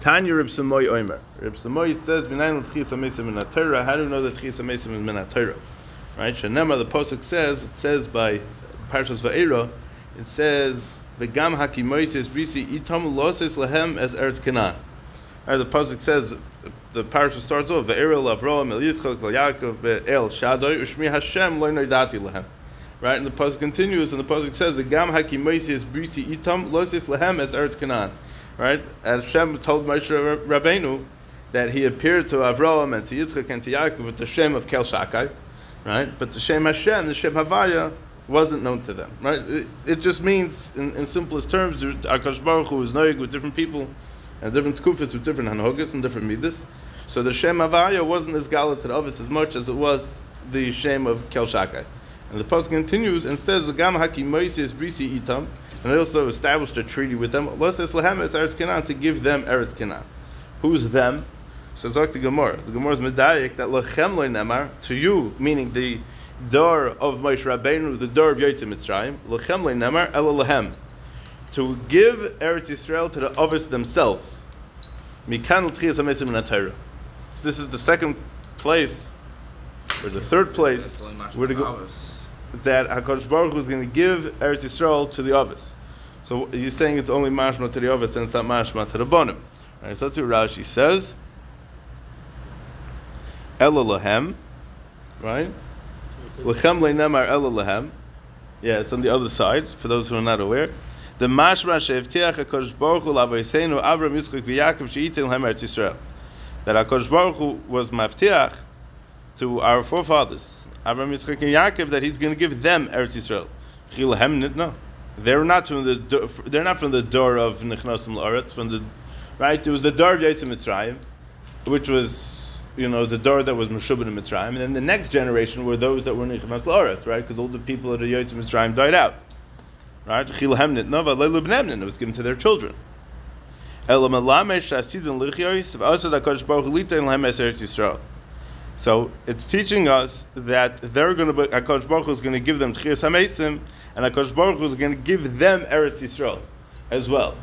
Tanya Reb Samoy Omer. Reb Samoy says, "Minayin l'tchis hamesim min Torah." How do we know that tchis hamesim is min Torah? Right? Shanema, the pasuk says, it says by Parshas Va'era, it says, "V'gam hakimoises brisi itam loses lehem as eretz Canaan." Right, the pasuk says, the parasha starts off, "Va'era l'Avraham el Yitzchak el Yaakov el Shaddai u'shmi Hashem lo noidati lehem." Right, and the pasuk continues, and the pasuk says, "The gam hakimoises brisi itam loses lehem as eretz Canaan." Right? As Hashem told Moshe Rabbeinu that he appeared to Avraham and to Yitzchak and to Yaakov with the Shem of Kel Shakai, right? But the Shem Hashem, the Shem Havaya, wasn't known to them, right? It, it just means, in, in simplest terms, Akash Baruch Hu is noig with different people and different kufis with different hanogas and different midas. So the Shem Havaya wasn't as gala to the others as much as it was the Shem of Kel Shakai. And the post continues and says, "Gam haki Moses brisi itam," and they also established a treaty with them. Losses lahem Eretz Canaan to give them Eretz Canaan. Who's them? So Zok the Gemara. The Gemara is medayik that lachem nemar to you, meaning the door of Moshe Rabbeinu, the door of Yotzim Mitzrayim. Lachem nemar el lahem to give Eretz Yisrael to the others themselves. Mikan l'tchias hamesim in So this is the second place, or the third place, where the that Hakadosh Baruch Hu is going to give Eretz Yisrael to the Ovis. So you're saying it's only mashma to and it's not mashma to the Bonim. Right, so that's what Rashi says. Elalahem, right? Lechem leinemar elalahem. Yeah, it's on the other side for those who are not aware. The mashma she'evtiach Hakadosh Baruch Hu lavoseinu Avram Yitzchak v'Yaakov she'itin lehem Eretz Yisrael. That Hakadosh Baruch Hu was maftiach to our forefathers, Abraham, Yitzchak, and Yaakov, that He's going to give them Eretz Yisrael. No, they're not from the they're not from the door of Nechnosim La'aretz. From the right, it was the door of Yitzim Mitzrayim, which was you know the door that was Meshubin in Mitzrayim, and then the next generation were those that were Nechnos La'aretz, right? Because all the people of the Yitzim Mitzrayim died out. Right, Chil Hemnit No, but It was given to their children. So it's teaching us that they're going to be, Hakadosh Baruch Hu is going to give them Tchias Hamesim, and Hakadosh Baruch Hu is going to give them Eretz Yisrael as well.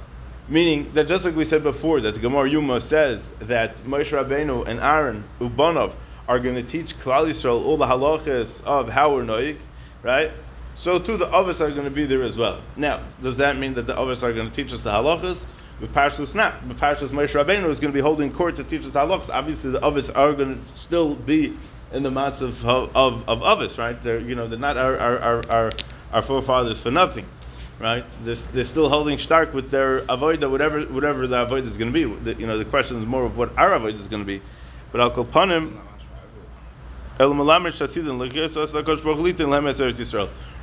Meaning that just like we said before, that the Gemara Yuma says that Moshe Rabbeinu and Aaron Ubanov are going to teach Klal Yisrael all the halachas of how we're noig, right? So too the others are going to be there as well. Now, does that mean that the others are going to teach us the halachas? with Parshas not. With Parshas Moshe Rabbeinu is going to be holding court to teach us halachas. Obviously, the others are going to still be in the mats of of of others, right? They're you know they're not our our, our, our, our forefathers for nothing, right? They're, they're still holding stark with their avoida, whatever whatever the avoid is going to be. The, you know the question is more of what our avoid is going to be. But I'll call upon him.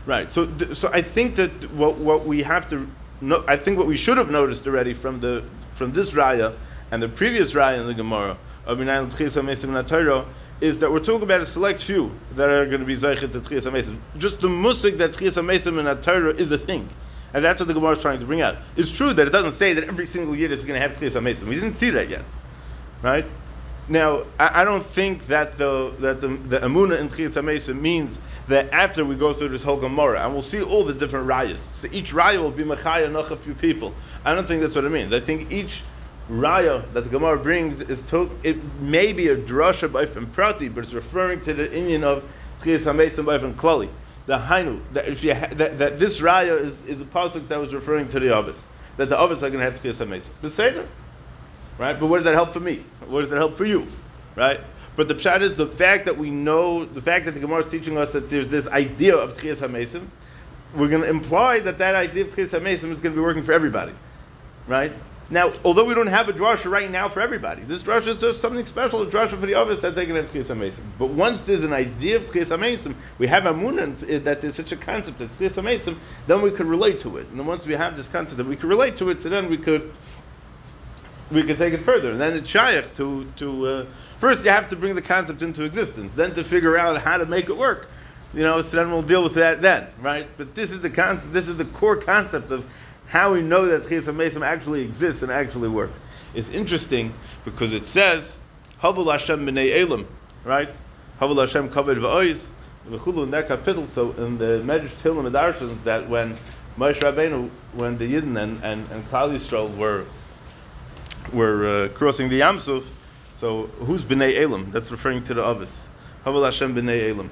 Right. So, so I think that what, what we have to no, I think what we should have noticed already from the from this raya and the previous raya in the Gemara of Minayin Mesim is that we're talking about a select few that are going to be Zeichet to Tchisa Mesim. Just the musik that Tchisa Mesim in Torah is a thing. And that's what the Gemara is trying to bring out. It's true that it doesn't say that every single year is going to have Tchisa Mesim. We didn't see that yet. Right? Now, I, I, don't think that the that the, the Amuna in Tchiyat HaMesa means that after we go through this whole Gemara, and we'll see all the different rayas. So each raya will be Machaya Noch a few people. I don't think that's what it means. I think each raya that the Gemara brings is to, it may be a drasha by from Prati, but it's referring to the Indian of Tchiyat HaMesa by from Klali. The Hainu, that, if you ha- that, that this raya is, is a pasuk that was referring to the Avis, that the Avis are going to have Tchiyat HaMesa. The Seder right? But what does that help for me? What does that help for you, right? But the pshat is the fact that we know, the fact that the Gemara is teaching us that there's this idea of Tchias HaMesim, we're going to imply that that idea of Tchias HaMesim is going to be working for everybody, right? Now, although we don't have a drasha right now for everybody, this drasha is just something special, a drasha for the others that they can have Tchias HaMesim. But once there's an idea of Tchias HaMesim, we have a munah that there's such a concept of Tchias HaMesim, then we could relate to it. And once we have this concept that we could relate to it, so then we could we can take it further. And then it's shaykh to, to uh, first you have to bring the concept into existence, then to figure out how to make it work. You know, so then we'll deal with that then, right? But this is the concept, this is the core concept of how we know that Chiyas Mesim actually exists and actually works. It's interesting because it says, Havul Hashem b'nei Elam, right? Havul Hashem kavod v'oiz, v'chulu that capital, so in the Medrash Tehillim and Darshans, that when Moshe Rabbeinu, when the Yidden and, and, and Klal Yisrael were were uh, crossing the Yamsuf. So who's Bnei Elam? That's referring to the Avis. Havel Hashem Bnei Elam.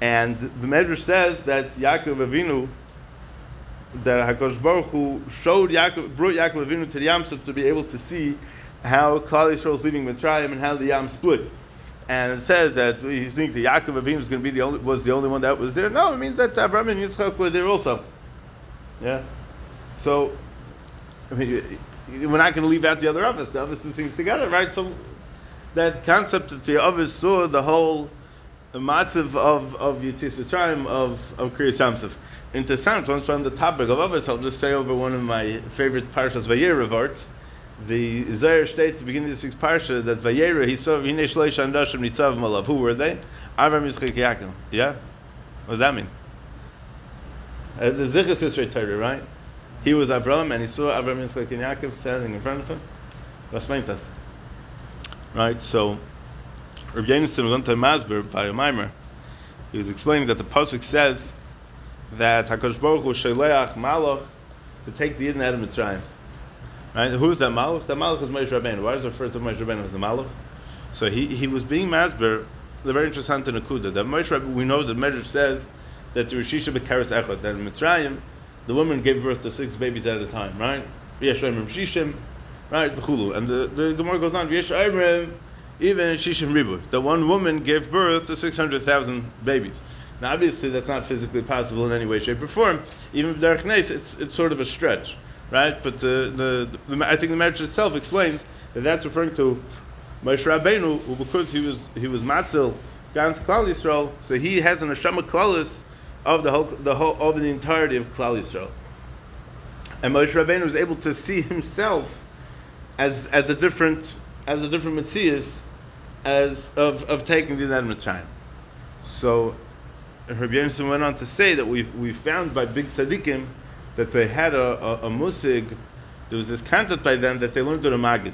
And the Medrash says that Yaakov Avinu, that Hakadosh Baruch Hu showed Yaakov, brought Yaakov Avinu to the Yamsuf to be able to see how Klal Yisrael is leaving Mitzrayim and how the Yam split. And it says that you think the Yaakov Avinu was going to be the only was the only one that was there. No, it means that Abraham and Yitzchak were there also. Yeah. So, I mean, we're not going to leave out the other others. The others do things together, right? So, that concept that the others saw the whole matzav of of Yitzis Mitzrayim of of Kriyas Yamsuf. Into sound once we're on the topic of others, I'll just say over one of my favorite parshas Vayera arts. The Zayir states at the beginning of this week's parsha that Vayera he saw Hine Shleish Andashim Nitzav Malav. Who were they? Avram Yitzchak Yaakov. Yeah, what does that mean? Uh, the Zichas Yisrael Torah, right? He was Avram and he saw Avram Yitzchak Yaakov standing in front of him. Was meint das? Right, so Rabbi Yonason went to Masber by a mimer. He was explaining that the pasuk says that Hakadosh Baruch Hu sheleach malach to take the Eden out of Mitzrayim. Right? Who's that malach? That malach is Moshe Rabbeinu. Why is it referred to Moshe Rabbeinu as the malach? So he, he was being Masber. The very interesting in Akuda that Moshe Rabbeinu, we know the Medrash says that the Rishisha Bekaris Echot that in Mitzrayim the woman gave birth to six babies at a time. Right? Yeshayim Shishim. Right? V'chulu. And the, the Gemara goes on. Yeshayim even Shishim Ribu. The one woman gave birth to 600,000 babies. Now, obviously, that's not physically possible in any way, shape, or form. Even Derech Nes, it's, it's sort of a stretch, right? But the, the, the I think the marriage itself explains that that's referring to Moshe Rabbeinu, who because he was he was Matzil, Gans Klal Yisrael, so he has an Ashama Klalis of the whole, the whole of the entirety of Klal Yisrael. And Moshe Rabbeinu was able to see himself as as a different as a different Metzias as of, of taking the Ned Mitzrayim. So Rabbi Yonason went on to say that we we found by big tzaddikim that they had a, a, a musig, there was this concept by them that they learned to the Magid.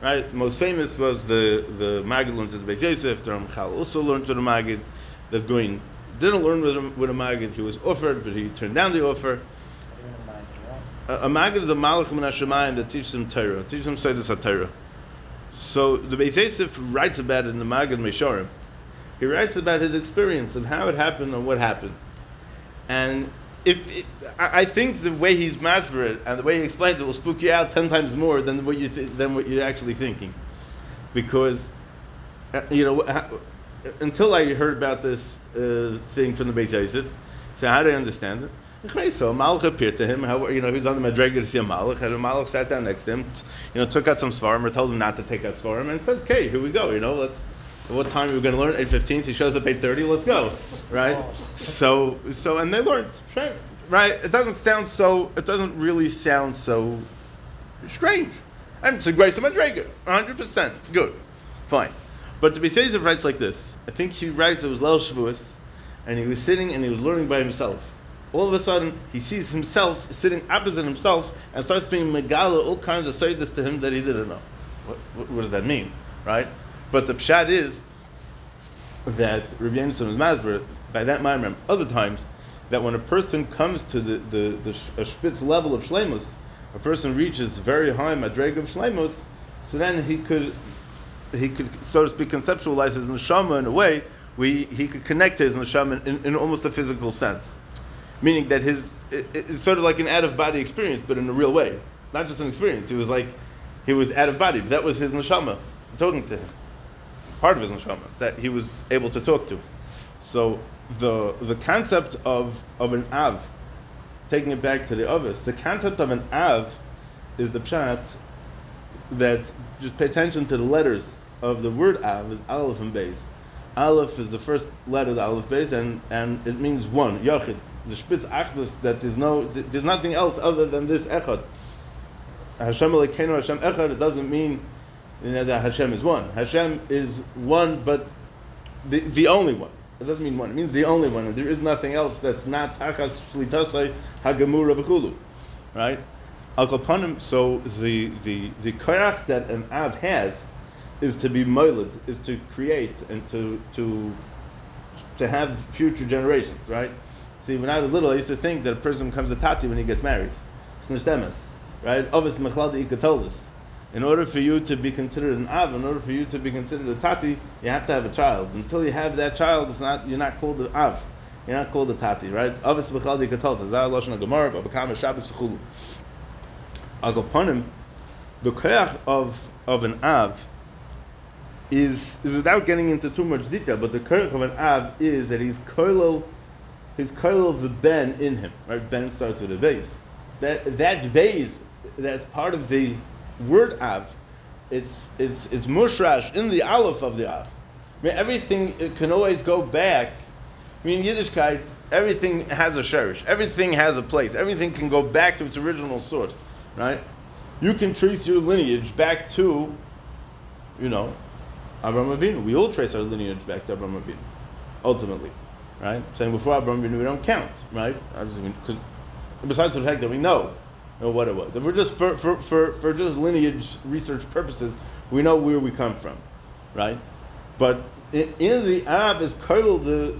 Right? Most famous was the, the Magid learned to the Beis Yosef, the Ramchal also learned to the Magid. The Goin didn't learn with a, with a Magid, he was offered, but he turned down the offer. A, a Magid is a Malach Min HaShemayim that teaches him Torah, teaches him Seydus HaTorah. So the Beis Yosef writes about it in the Magid Meshorim. He writes about his experience of how it happened and what happened. And if it, I think the way he's masber and the way he explains it will spook you out ten times more than what you th- than what you're actually thinking, because uh, you know until I heard about this uh, thing from the Beis Yosef, so how do I understand it? So Malach appeared to him. How you know he was on the Madrega to see a Malach, and a Malach sat down next to him. You know, took out some svarim or told him not to take out svarim, and says, "Okay, here we go. You know, let's." What time are we going to learn? Eight fifteen. So he shows up eight thirty. Let's go, right? So so and they learned, right? It doesn't sound so. It doesn't really sound so strange. And it's a grace of Madrega, hundred percent good, fine. But to be Yosef writes like this. I think he writes it was Lel Shavuos, and he was sitting and he was learning by himself all of a sudden he sees himself sitting opposite himself and starts being megala all kinds of saydas to him that he didn't know. What, what, does that mean, right? But the pshat is that Rabbi Yonason was masber by that mind other times that when a person comes to the the, the a spitz level of shlemus, a person reaches very high madreg of shlemus, so then he could he could so to speak conceptualize his neshama in a way we he could connect to his neshama in, in almost a physical sense meaning that his it, it's sort of like an out of body experience, but in a real way, not just an experience. He was like he was out of body. But that was his neshama talking to him, part of his neshama that he was able to talk to. So the the concept of of an av, taking it back to the others, the concept of an av is the pshat that just pay attention to the letters of the word av is aleph and beis. Aleph is the first letter of the Aleph base, and, and it means one, Yachid. The Spitz Achdus, that there's no, there's nothing else other than this Echad. Hashem Elokeinu Hashem Echad, it doesn't mean Hashem is one. Hashem is one, but the, the only one. It doesn't mean one. It means the only one. And There is nothing else that's not Tachas Shlitasai Hagamura V'chulu. Right? Al so the, the, the koyach that an Av has is to be moiled, is to create and to to to have future generations, right? See, when I was little, I used to think that a person becomes a tati when he gets married. It's nishdemes, right? Ovis mechladi ikatolis. In order for you to be considered an av, in order for you to be considered a tati, you have to have a child. Until you have that child, it's not you're not called the av. You're not called a tati, right? Avis b'chaldi katalta. Zah lashon gemara. Agaponim, the koyach of of an av is is without getting into too much detail, but the koyach of an av is that he's koilo, his koilo of the ben in him, right? Ben starts with a base. That that base, that's part of the word av. It's it's it's mushrash in the aleph of the av. I mean, everything can always go back. I mean, Yiddishkeit, everything has a sherish. Everything has a place. Everything can go back to its original source, right? You can trace your lineage back to, you know, Abraham Avinu. We all trace our lineage back to Abraham Avinu, ultimately, right? Saying before Abraham Avinu, we don't count, right? Because besides the fact that we know, know what it was. If we're just for, for, for, for just lineage research purposes, we know where we come from, right? But in, in the Av is Kailul the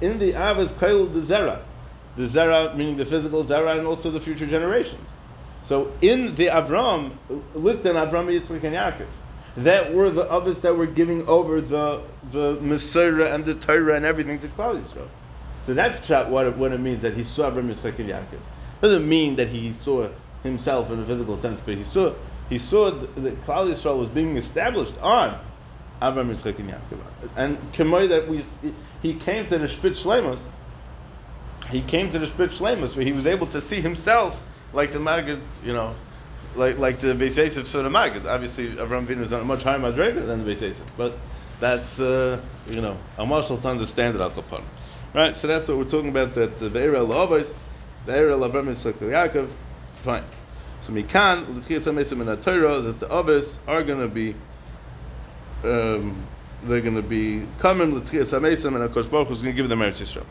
in the Av is Kailul the Zera. The Zera meaning the physical Zera and also the future generations. So in the Avram, Lichten, Avram, Yitzchak, and Yaakov, that were the others that were giving over the the Messiah and the Torah and everything to Klal Yisrael. So that's what it, what it means that he saw Avram, Yitzchak, and Yaakov. Doesn't mean that he saw himself in a physical sense, but he saw he saw that Klal Yisrael was being established on Avram, Yitzchak, and Yaakov. And Kemoy that we he came to the Spitz Shlemos. He came to the Spitz Shlemos where he was able to see himself like the Maggid, you know, like like the Beis Yosef so the Maggid. Obviously, Avram Avinu is on a much higher madrega than the Beis but that's uh, you know a marshal to understand it al. Right, so that's what we're talking about. That the Ve'era La'avos, the Ve'era La'avram Yitzchak Yaakov. Fine. So mikan l'tchiyas hamesim in Torah that the others are going to be. Um, they're going to be coming l'tchiyas hamesim and Hakadosh Baruch is going to give them Eretz Yisrael.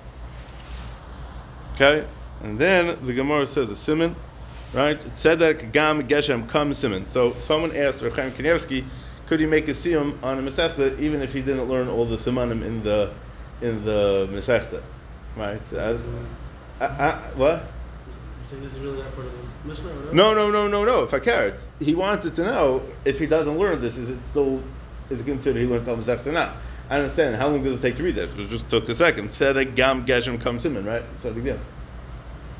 Okay, and then the Gemara says a simon right? Tzedek gam geshem kam simon. So someone asked Rechaim Kanievsky, could he make a siyum on a mesechta even if he didn't learn all the simanim in the in the mesechta, right? Uh, uh, uh, what? This is really not part of the Mishnah, or No, no, no, no, no. If I cared, he wanted to know if he doesn't learn this, is it still is it considered he learned Talmud Mesechta or not? I understand. How long does it take to read that? It just took a second. Tzedek gam geshem kam simon, right? So big deal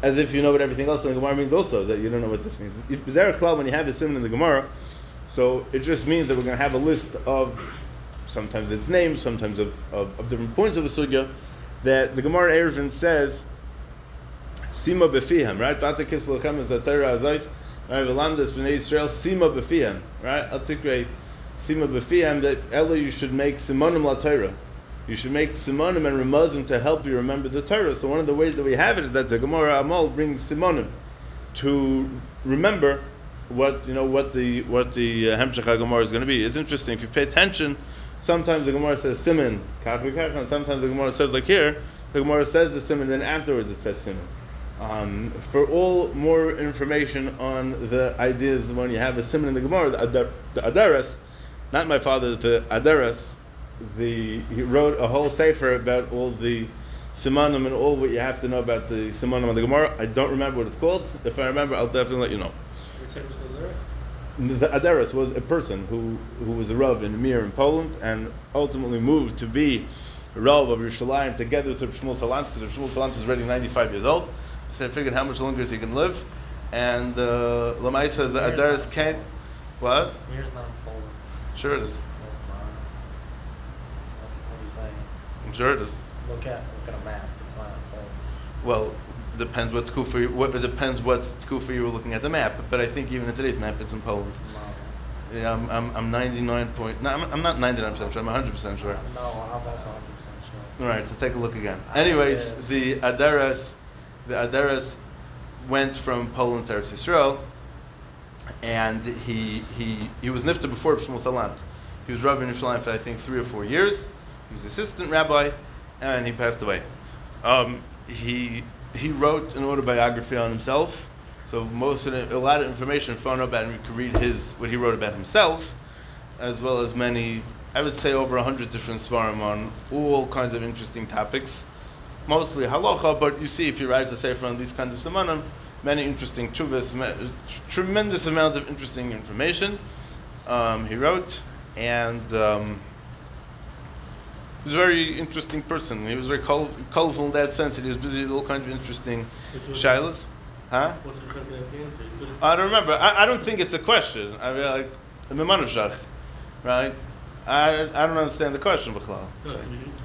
as if you know what everything else in the Gemara means also, that you don't know what this means. There are Klal, when you have a simon in the Gemara, so it just means that we're going to have a list of, sometimes it's names, sometimes of, of, of different points of a sugya, that the Gemara Erevin says, Sima befihem, right? Vatakis lechem is a Torah azais, right? Velandas b'nei Yisrael, Sima befihem, right? Atikre, Sima befihem, that Ella you should make Simonim la you should make simonim and remazim to help you remember the Torah. So one of the ways that we have it is that the Gemara Amal brings simonim to remember what you know what the what the uh, Gemara is going to be. It's interesting if you pay attention. Sometimes the Gemara says simon kach and sometimes the Gemara says like here the Gemara says the simon, then afterwards it says simon. Um, for all more information on the ideas when you have a simon in the Gemara, the, adar, the Adaras, not my father, the Adaras, the he wrote a whole sefer about all the simanim and all what you have to know about the simanim of the Gemara. I don't remember what it's called. If I remember, I'll definitely let you know. The Adaras was a person who, who was a Rav in Mir in Poland and ultimately moved to be Rav of Yerushalayim together with Shmuel Salant because Shmuel Salant was already 95 years old. So I figured how much longer is he can live. And uh, Lamaisa, the Adaras came. What? Mir's not in Poland. Sure it is. No, it's not. What are you saying? I'm sure it is. Look at look at a map. It's not in Poland. Well, depends what's cool for you. What, it depends what's cool for you. Looking at the map, but I think even in today's map, it's in Poland. No. Yeah, I'm, I'm, I'm 99 point. No, I'm, I'm not 99 percent sure. I'm 100 percent sure. No, I'm not 100% sure. All right, so take a look again. I Anyways, did. the Adaras, the Adaras went from Poland to Eretz Yisrael, and he he he was nifta before Shmuel Salant. He was rabbi in Yerushalayim for I think three or four years. He was assistant rabbi, and he passed away. Um, he he wrote an autobiography on himself. So most of the, a lot of information found out about him. You could read his what he wrote about himself, as well as many. I would say over hundred different svarim on all kinds of interesting topics, mostly halacha. But you see, if he writes a sefer on these kinds of simanim, many interesting chuvas, me- tremendous amounts of interesting information. Um, he wrote, and um, he was a very interesting person. He was very col- colorful in that sense that he was busy with all kinds of interesting shilas. Huh? What's the correct answer? I don't remember. I, I don't think it's a question. I mean, like, I'm right? I, I don't understand the question, B'chlal. No, you,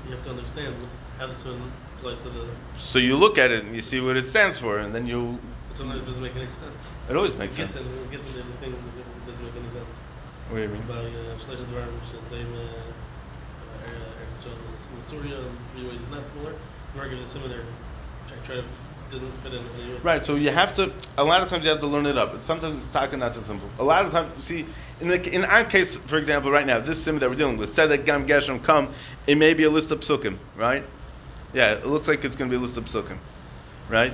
you have to understand what this, how one applies to the. So you look at it and you see what it stands for, and then you. But sometimes it doesn't make any sense. It always makes Get sense. to there's a thing that doesn't make any sense. What do you mean? By uh, Shlesh Dvarim, Shem Eretz Surya, and three ways it's not similar. Gives a similar. Try, try to doesn't fit in any way. Right. So you have to. A lot of times you have to learn it up. Sometimes it's taka not so simple. A lot of times, see, in the in our case, for example, right now, this sim that we're dealing with, said that gam geshem come, it may be a list of psukim, right? Yeah, it looks like it's going to be a list of psukim, right?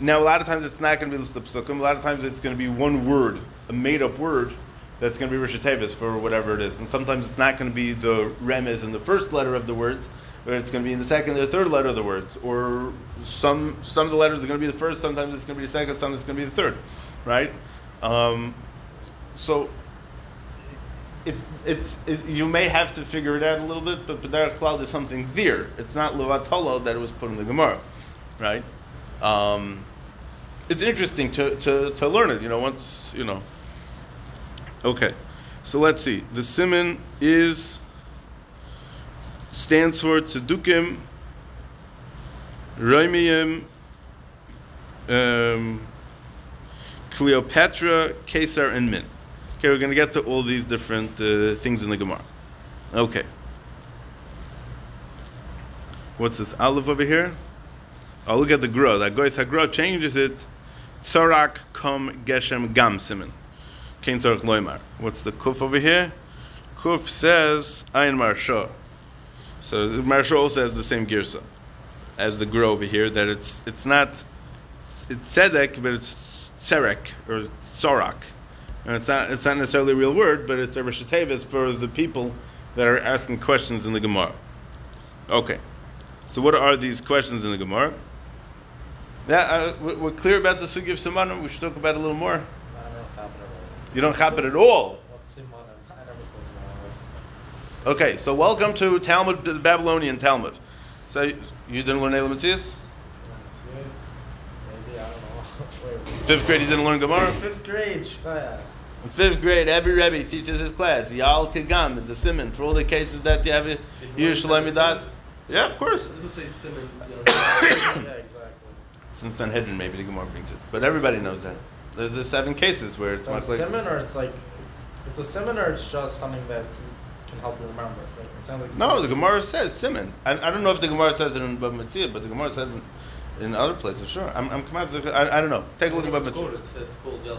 Now, a lot of times it's not going to be a list of psukim. A lot of times it's going to be one word, a made-up word that's going to be Rosh for whatever it is. And sometimes it's not going to be the remez in the first letter of the words, but it's going to be in the second or third letter of the words. Or some some of the letters are going to be the first, sometimes it's going to be the second, sometimes it's going to be the third, right? Um, so it's it's it, you may have to figure it out a little bit, but B'derech Klal is something there. It's not Levatolo that was put in the Gemara, right? Um, it's interesting to, to, to learn it, you know, once, you know. Okay, so let's see. The simon is, stands for Tzedukim, Raimiyim, um, Cleopatra, Caesar, and Min. Okay, we're going to get to all these different uh, things in the Gemara. Okay. What's this? olive over here? I'll look at the Gra. That Gois HaGra changes it. Tzarak kom geshem gam simen. Kein tzarach loimar. What's the kuf over here? Kuf says ayin Maharsha. So the Maharsha also has the same girsa as the Gra over here. That it's it's not it's tzedek, but it's tzerek or tzarak. And it's not it's not necessarily a real word, but it's a reshetevis for the people that are asking questions in the Gemara. Okay. So what are these questions in the Gemara? Yeah, uh, we- we're clear about the sugi of simanim. We should talk about it a little more. I don't know how it You don't have it at all. What's Simanim? I never saw Simanim. Okay, so welcome to Talmud, the Babylonian Talmud. So you didn't learn Elam Metzias? Yes, maybe, I don't know. Wait, wait. Fifth grade, you didn't learn Gemara? Fifth grade, Shkaya. In fifth grade, every Rebbe teaches his class. Yal Kigam is a simon for all the cases that you have. Yerushalayim Das. Yeah, of course. It doesn't say Simon. You yeah, exactly. Since Sanhedrin, maybe the Gemara brings it, but everybody knows that. There's the seven cases where it's So much like. simon or it's like, it's a simon or it's just something that can help you remember. Like, it sounds like No, the simon. Gemara says simon. I, I don't know if the Gemara says it in Bab Metzia, but the Gemara says it in other places. Sure, I'm, I'm I, I don't know. Take a look at Bab it's called, Metzia. it's, it's called Yal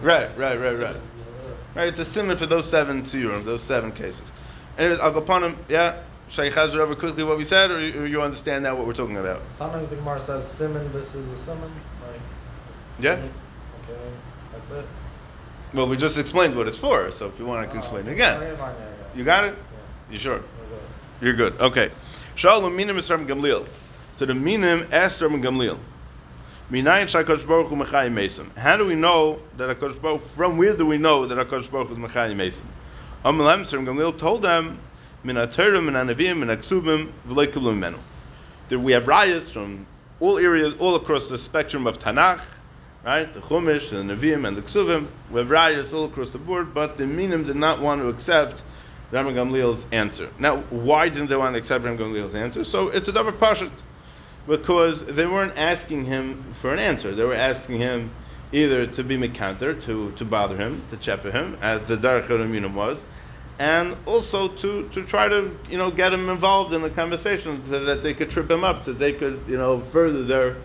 Right, right, right, right. Simon, you know, Right, it's a simon for those seven tziyurim, those seven cases. Anyways, I'll go upon them. Yeah, Shaykh Hazar over quickly what we said, or you, or you understand now what we're talking about? Sometimes the Gemara says simon, this is a simon. Like, Yeah. Okay, that's it. Well, we just explained what it's for, so if you want, I can Oh, explain it again. Oh, okay, fine, yeah, yeah. You got it? Yeah, You sure? we're good. You're good. Okay. Shalom minim is from Gamliel. So the minim asked from Gamliel. How do we know that Hakadosh Baruch? From where do we know that Hakadosh Baruch is mechayim mesim? Amalem from Gamliel told them min ha'torah, min ha'navim, min ha'ksubim, v'loy kiblum menu. That we have rayas from all areas, all across the spectrum of Tanakh, right? The Chumash, the Nevi'im, and the Ksuvim. We have rayas all across the board, but the minim did not want to accept Rabbi Gamliel's answer. Now, why didn't they want to accept Rabbi Gamliel's answer? So it's a double pashut because they weren't asking him for an answer. They were asking him either to be mekanter, to, to bother him, to chepper him, as the Darach Minim was, and also to, to try to you know get him involved in the conversation so that they could trip him up, so they could you know further their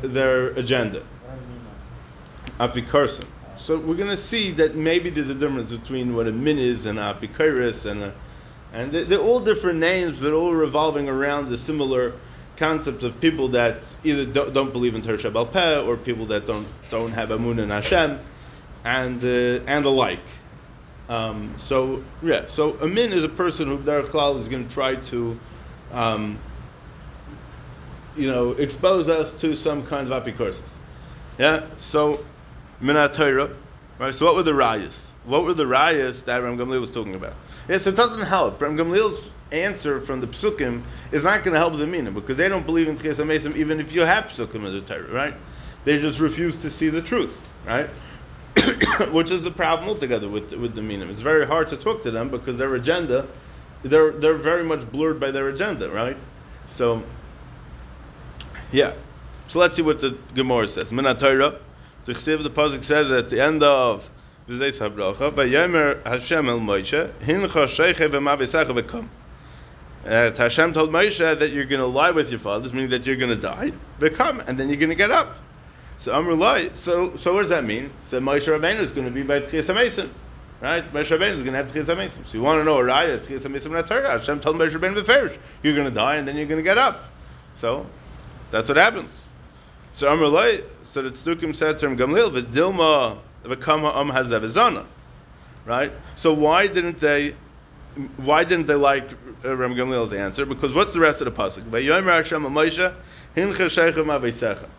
their agenda. Apikarsim. So we're going to see that maybe there's a difference between what a min is and apikaris and a, and they- they're all different names, but all revolving around the similar concept of people that either don't, believe in Torah Shabbal Peh or people that don't don't have Amun in Hashem, and uh, and the like. Um, so yeah, so a min is a person who Klal is going to try to. Um, you know, expose us to some kinds of apikursis. Yeah. So Minatayra. Right. So what were the rayas? What were the rayas that Ram Gamliel was talking about? Yeah. So it doesn't help. Ram Gamliel's answer from the psukim is not going to help the meaning because they don't believe in Tchias Amesim even if you have psukim in the Torah, right? They just refuse to see the truth, right? Which is the problem altogether with with the meaning. It's very hard to talk to them because their agenda, they're they're very much blurred by their agenda, right? So, yeah. So let's see what the Gemara says. Minat Torah, the pasuk says at the end of V'zeis Habracha, Vayomer Hashem el Moshe, Hincha Sheiche v'Mavisecha v'Kom. And Hashem told Moshe that you're going to lie with your fathers, meaning that you're going to die, v'Kom, and then you're going to get up. So Amr lie. So so what does that mean? So Moshe Rabbeinu is going to be by Tchias Hamesim. Right? Moshe Rabbeinu is going to have Tchias Hamesim. So you want to know a raya, Tchias Hamesim in Torah. Hashem told Moshe Rabbeinu beferish, you're going to die and then you're going to get up. So that's what happens. So Amr lie. So the Tzdukim said to him, Gamliel, v'dilma v'kama am hazevizana. Right? So why didn't they? Why didn't they like uh, Uh, Ram Gamliel's answer? Because what's the rest of the pasuk?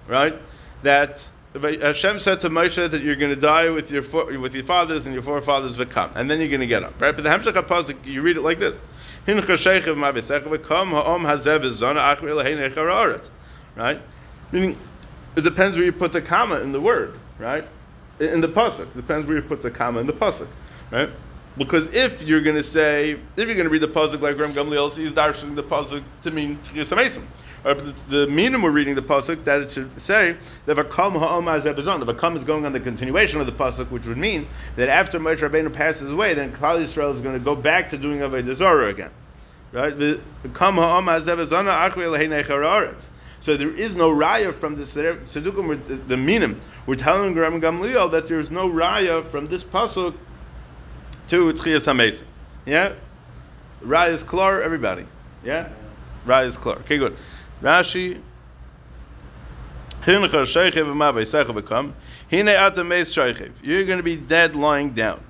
Right? That Hashem said to Moshe that you're going to die with your with your fathers and your forefathers v'kam, and then you're going to get up. Right? But the Hamshach pasuk, you read it like this. Right? Meaning, it depends where you put the comma in the word. Right? in the pasuk. it Depends where you put the comma in the pasuk, right? Because if you're going to say, if you're going to read the pasuk like Ram Gamliel, he's darshaning the pasuk to mean Tchias. Uh, right, the, the meaning we're reading the pasuk that it should say that vakam ha'om hazebazon. The vakam is going on the continuation of the pasuk, which would mean that after Moshe Rabbeinu passes away, then Klal Yisrael is going to go back to doing avodah zarah again. Right? Vakam ha'om hazebazon achri chararetz. So there is no raya from the Sedukim, the minim. We're telling Ram Gamliel that there is no raya from this pasuk to Tchias Hamesim. Yeah? Raya is klar, everybody. Yeah? Raya is klar. Okay, good. Rashi. You're going to be dead lying down.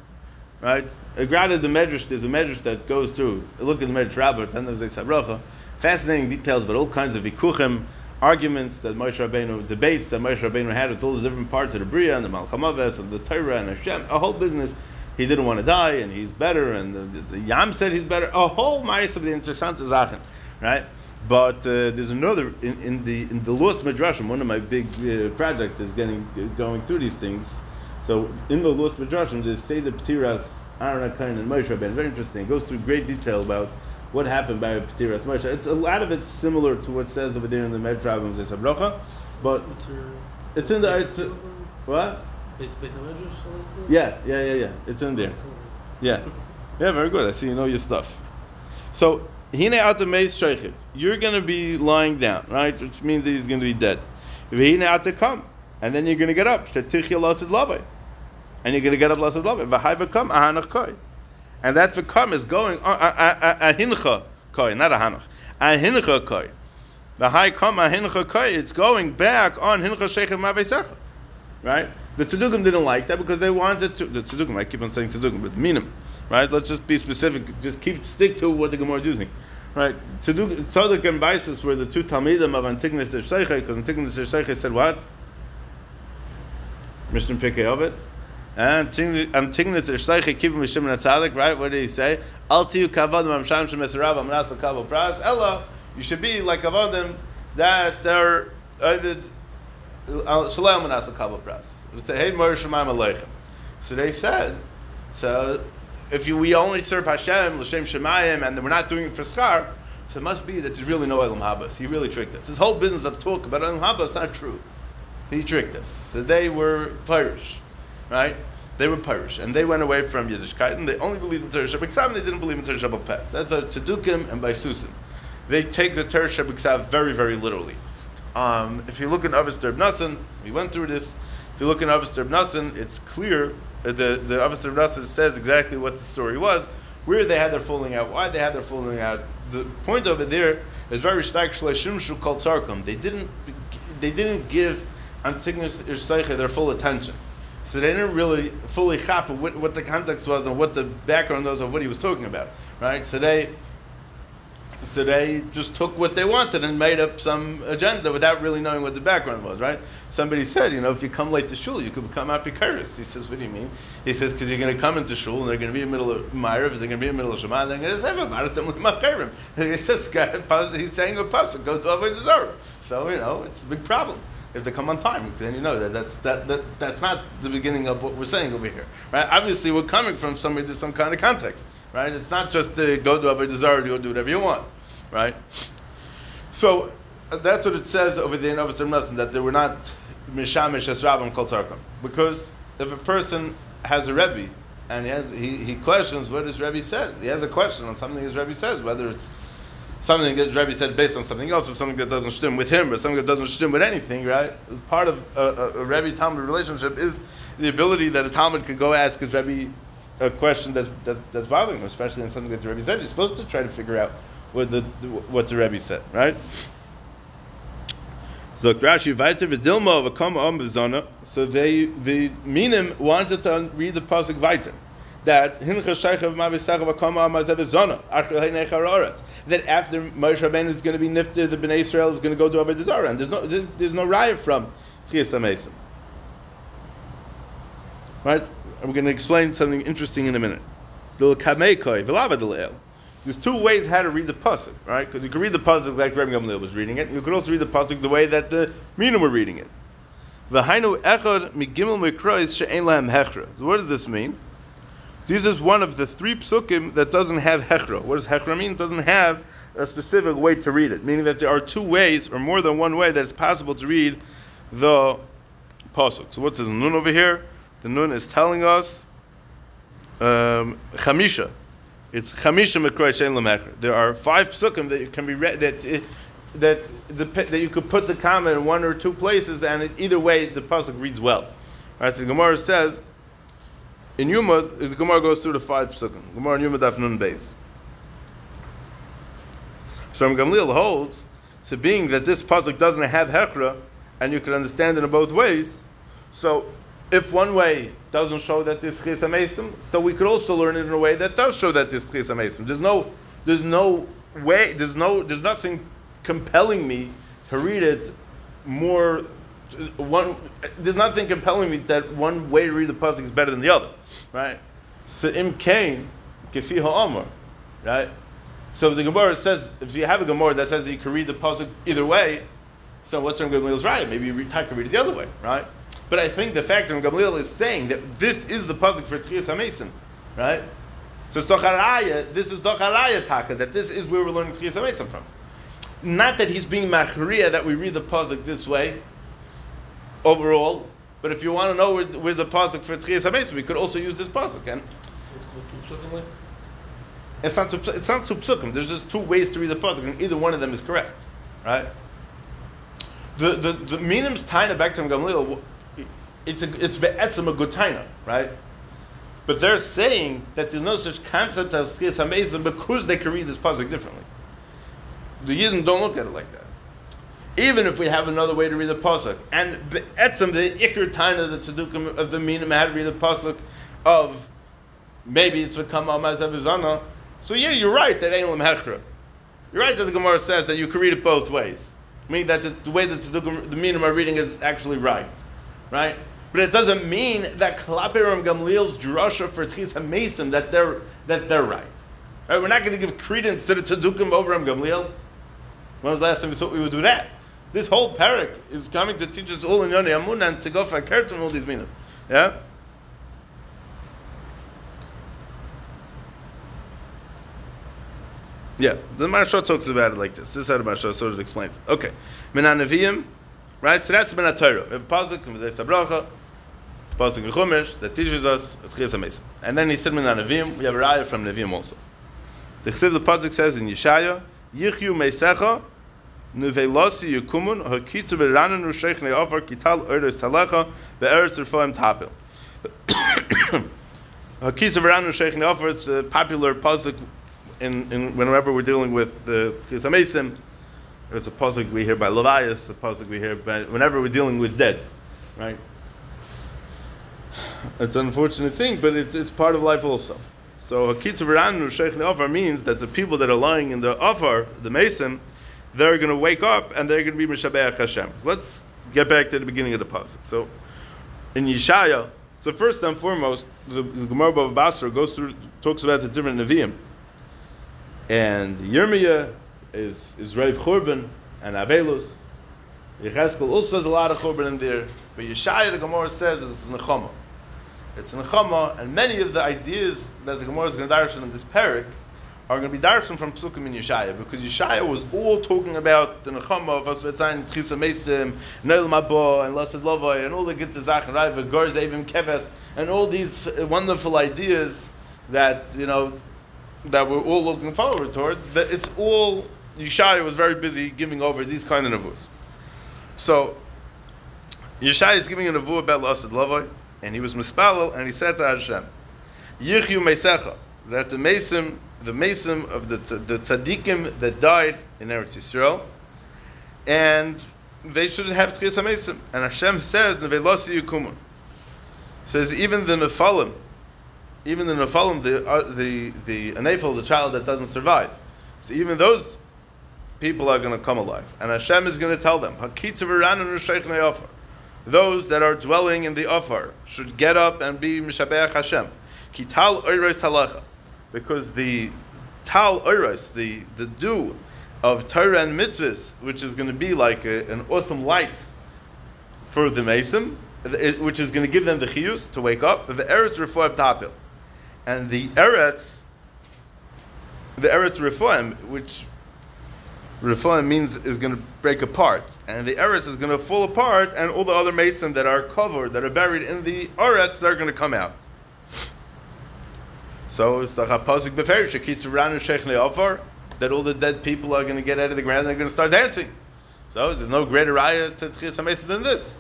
Right? Uh, granted, the medrash, there's a medrash that goes through. Look at the medrash rabbah, ten of Sabrocha. Fascinating details about all kinds of vikuchim, arguments that Moshe Rabbeinu, debates that Moshe Rabbeinu had with all the different parts of the Bria and the Malchamaves and the Torah and Hashem, a whole business. He didn't want to die and he's better, and the, the, the Yam said he's better. A whole mice of the interessante Sachen, right? But uh, there's another in, in the in the Lost Midrashim. One of my big uh, projects is getting going through these things. So in the Lost Midrashim, they say the Ptiras Aaron Akain and Moshe Rabbeinu. Very interesting. It goes through great detail about what happened by Ptiras Moshe. It's a lot of it's similar to what says over there in the Medrash of Zesabrocha, but it's in the it's what? Yeah, yeah, yeah, yeah. It's in there. Yeah, yeah. Very good. I see you know your stuff. So hine atameis sheichiv. You're going to be lying down, right? Which means that he's going to be dead. V'hine atakam, and then you're going to get up. Shetichya lotzid lavei, and you're going to get up lotzid lavei. V'hai v'kam ahanach koi. And that v'kam is going uh, uh, uh, a hincha koi, not a hanach. A hincha koi. The high kam a hincha koi. It's going back on hincha sheichiv mavesecha. Right? The Tzedukim didn't like that because they wanted to. The Tzedukim, I keep on saying Tzedukim, but minim. Right? Let's just be specific. Just keep stick to what the Gemara is using. Right? Tzeduk, Tzeduk and Baisus were the two Talmidim of Antigonus Sheiche, because Antigonus Sheiche said what? Mishnah Pirkei. And Antigonus Sheiche keep Mishim Natzadik, right? What did he say? Al tiyu kavod mamsham shemesarav amras l'kavo pras. Ella, you should be like avodim that they're shalom manas l'kavo pras. So they said, so if you, we only serve Hashem, L'Shem Shemayim, and we're not doing it for schar, so it must be that there's really no Elam Habas. He really tricked us. This whole business of talk about Elam Habas is not true. He tricked us. So they were Pirish, right? They were Pirish, and they went away from Yiddishkeit, and they only believed in Torah Shabbat They didn't believe in Torah Shabbat. That's a Tzedukim and by Susan. They take the Torah Shabbat very, very literally. Um, if you look in Avos Derb Nassan, we went through this. If you look in Avos Derb Nassan, it's clear uh, the the Avos Derb Nassan says exactly what the story was, where they had their falling out, why they had their falling out. The point over there is very stark. Shleshim Shu Kol Tzarkum. They didn't they didn't give Antigonus Irsaiche their full attention. So they didn't really fully chap what, what the context was and what the background was of what he was talking about, right? So they They just took what they wanted and made up some agenda without really knowing what the background was, right? Somebody said, you know, if you come late to shul, you could become apikaris. He says, what do you mean? He says, because you're going to come into shul and they're going to be in the middle of Ma'ariv, they're going to be in the middle of Shema, they're going to say, Makarim. He says, he's saying a pasuk, go to Avodah Zarah. So, you know, it's a big problem if they come on time. Then you know that that's that, that that's not the beginning of what we're saying over here, right? Obviously, we're coming from somebody to some kind of context, right? It's not just to go to Avodah Zarah, go do whatever you want, right? So uh, that's what it says over there in Avos Nasan that they were not mishamish as Rabbim kol tzarkam because if a person has a rebbe and he has he, he questions what his rebbe says, he has a question on something his rebbe says, whether it's something that Rebbe said based on something else, or something that doesn't stem with him, or something that doesn't stem with anything, right? Part of a, a, a Rebbe Talmud relationship is the ability that a Talmud could go ask his Rebbe a question that's, that, that's bothering him, especially in something that the Rebbe said. You're supposed to try to figure out what the, what the Rebbe said, right? So Rashi weiter v'dilma v'kama om b'zona. So they the minim wanted to read the pasuk weiter that. That after Moshe Rabbeinu is going to be nifted, the Bnei Israel is going to go to Avodah Zarah, and there's no there's, no riot from Tchias Amesim. Right? I'm going to explain something interesting in a minute. The kamekoi deleel. There's two ways how to read the pasuk, right? Because you can read the pasuk like Rebbe Gamliel was reading it. You could also read the pasuk the way that the Minim were reading it. So what does this mean? This is one of the three psukim that doesn't have hechra. What does hechra mean? It doesn't have a specific way to read it, meaning that there are two ways, or more than one way, that it's possible to read the pasuk. So what's this nun over here? The nun is telling us um, chamisha. It's chamisha mekroy shein lemechra. There are five psukim that can be read that eh, that the, that you could put the comma in one or two places, and it, either way the pasuk reads well. Right? So the Gemara says in Yuma, the Gemara goes through the five psukim. Gemara in Yuma daf nun beis. So Gamliel holds, so being that this pasuk doesn't have hekra, and you can understand it in both ways, so if one way doesn't show that it's chis amesim, so we could also learn it in a way that does show that it's chis amesim. There's no, there's no way, there's no, there's nothing compelling me to read it more. One, there's nothing compelling me that one way to read the pasuk is better than the other, right? So im kain kefi ha'amar, right? So the Gemara says if you have a Gemara that says you can read the pasuk either way, so what's Ram Gamliel's right? Maybe you read, can read it the other way, right? But I think the fact that Gamliel is saying that this is the pasuk for Tchias HaMesim, right? So Stocharaya, this is Stocharaya Taka, that this is where we're learning Tchias HaMesim from. Not that he's being machriya that we read the pasuk this way, overall, but if you want to know where, where's the pasuk for Tchias HaMesim, we could also use this pasuk. And What's called two psukim like? it's not two, it's not two psukim. There's just two ways to read the pasuk, and either one of them is correct, right? The the the minim's taina back to Gamliel, it's a it's be'etzim a good right? But they're saying that there's no such concept as chiyas hamezim because they can read this pasuk differently. The Yidden don't look at it like that. Even if we have another way to read the pasuk, and be'etzim the ikr taina the tzedukim of the minim had to read the pasuk of maybe it's become amazavizana. So yeah, you're right that ain't hechra. You're right that the Gemara says that you can read it both ways. Meaning that the, the way that the, the minim are reading is actually right, right? But it doesn't mean that Klapiram Gamliel's drasha for Tchis Mason that they're that they're right. right? We're not going to give credence to the Tzedukim over Ram Gamliel. When was the last time we thought we would do that? This whole parak is coming to teach us all in Yoni Amun and to go for a and all these minim. Yeah. Yeah, the Maharsha talks about it like this. This is how the Maharsha sort of explains it. Okay. Minan Nevi'im, right? So that's in V'zei Sabracha, pasuk Chumash, that teaches us Tchias HaMesim. And then he said Minan Nevi'im, we have a raya from Nevi'im also. The Chesiv the pasuk says in Yeshaya, Yichyu Meisecha, Nuvelosi Yukumun, Hakitzu V'ranan Rusheich Ne'ofar, Kital Erdes Talecha, Ve'eretz Refoim Tapil. Hakitzu V'ranan Rusheich Ne'ofar, it's a popular pasuk in, in whenever we're dealing with the Tchias HaMesim, it's a pasuk we hear by Levias, a pasuk we hear by whenever we're dealing with dead, right? It's an unfortunate thing, but it's, it's part of life also. So Hakitzu Veranu Sheikh Ofar means that the people that are lying in the Ofar, the Mason, they're going to wake up and they're going to be Mishabeach Hashem. Let's get back to the beginning of the pasuk. So in Yeshaya, so first and foremost, the, the Gemara of Basra goes through talks about the different Nevi'im, and Yirmiyah is is Rav Churban and Avelus. Yecheskel also has a lot of Churban in there, but Yeshaya the Gemara says it's Nechama. It's Nechama, and many of the ideas that the Gemara is going to darshan in this parak are going to be darshan from Psukim in Yeshaya, because Yeshaya was all talking about the Nechama of Asvetzayin, Tchisa Mesim, Neil Mabo, and Lasad Lovoi, and all the good Tzach, and Raiva, Gor Zevim Keves, and all these wonderful ideas that, you know, that we're all looking forward towards, that it's all, Yeshaya was very busy giving over these kind of nevuos. So, Yeshaya is giving a nevuah about Lasad Lovoi, and he was mispalel, and he said to Hashem, Yichyu Meisecha, that the Mesim, the Mesim of the, the tzaddikim that died in Eretz Yisrael, and they should have Tchis HaMesim. And Hashem says, Nevelosi Yukumun. Says, even the Nephalim, even the Nephalim, the, uh, the, the Anefel, the child that doesn't survive. So even those people are going to come alive. And Hashem is going to tell them, Hakitza v'ranan v'sheich ne'ofar. Those that are dwelling in the Ofar should get up and be Mishabeach Hashem. Kital oiros talacha. Because the tal oiros, the, the dew of Torah and mitzvahs, which is going to be like a, an awesome light for the Mason, which is going to give them the chiyus to wake up, the Eretz Refoim Tapil. And the Eretz, the Eretz Refoim, which Refoim means is going to break apart, and the Eretz is going to fall apart, and all the other Mason that are covered, that are buried in the Eretz, they're going to come out. So it's the Chapasik Beferish, Kitzuranu Sheikh Ne'afar, that all the dead people are going to get out of the ground and they're going to start dancing. So there's no greater raya to Tchias than this,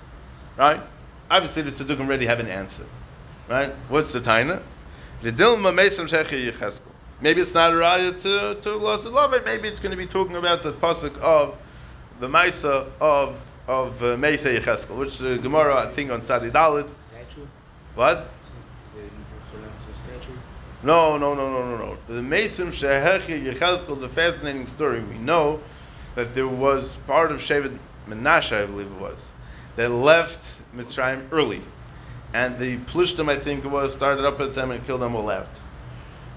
right? Obviously the Tzaddukim already have an answer, right? What's the Taina? Maybe it's not a raya to to lost love it. Maybe it's going to be talking about the pasuk of the Maisa of of uh, Yecheskel, which the Gemara I think on Sadi Dalit. Statue? What? The Nebuchadnezzar statue? No, no, no, no, no, no. The Mesim Shehechi Yecheskel is a fascinating story. We know that there was part of Shevet Menashe, I believe it was, that left Mitzrayim early, and the Plishtim, I think it was, started up at them and killed them all out.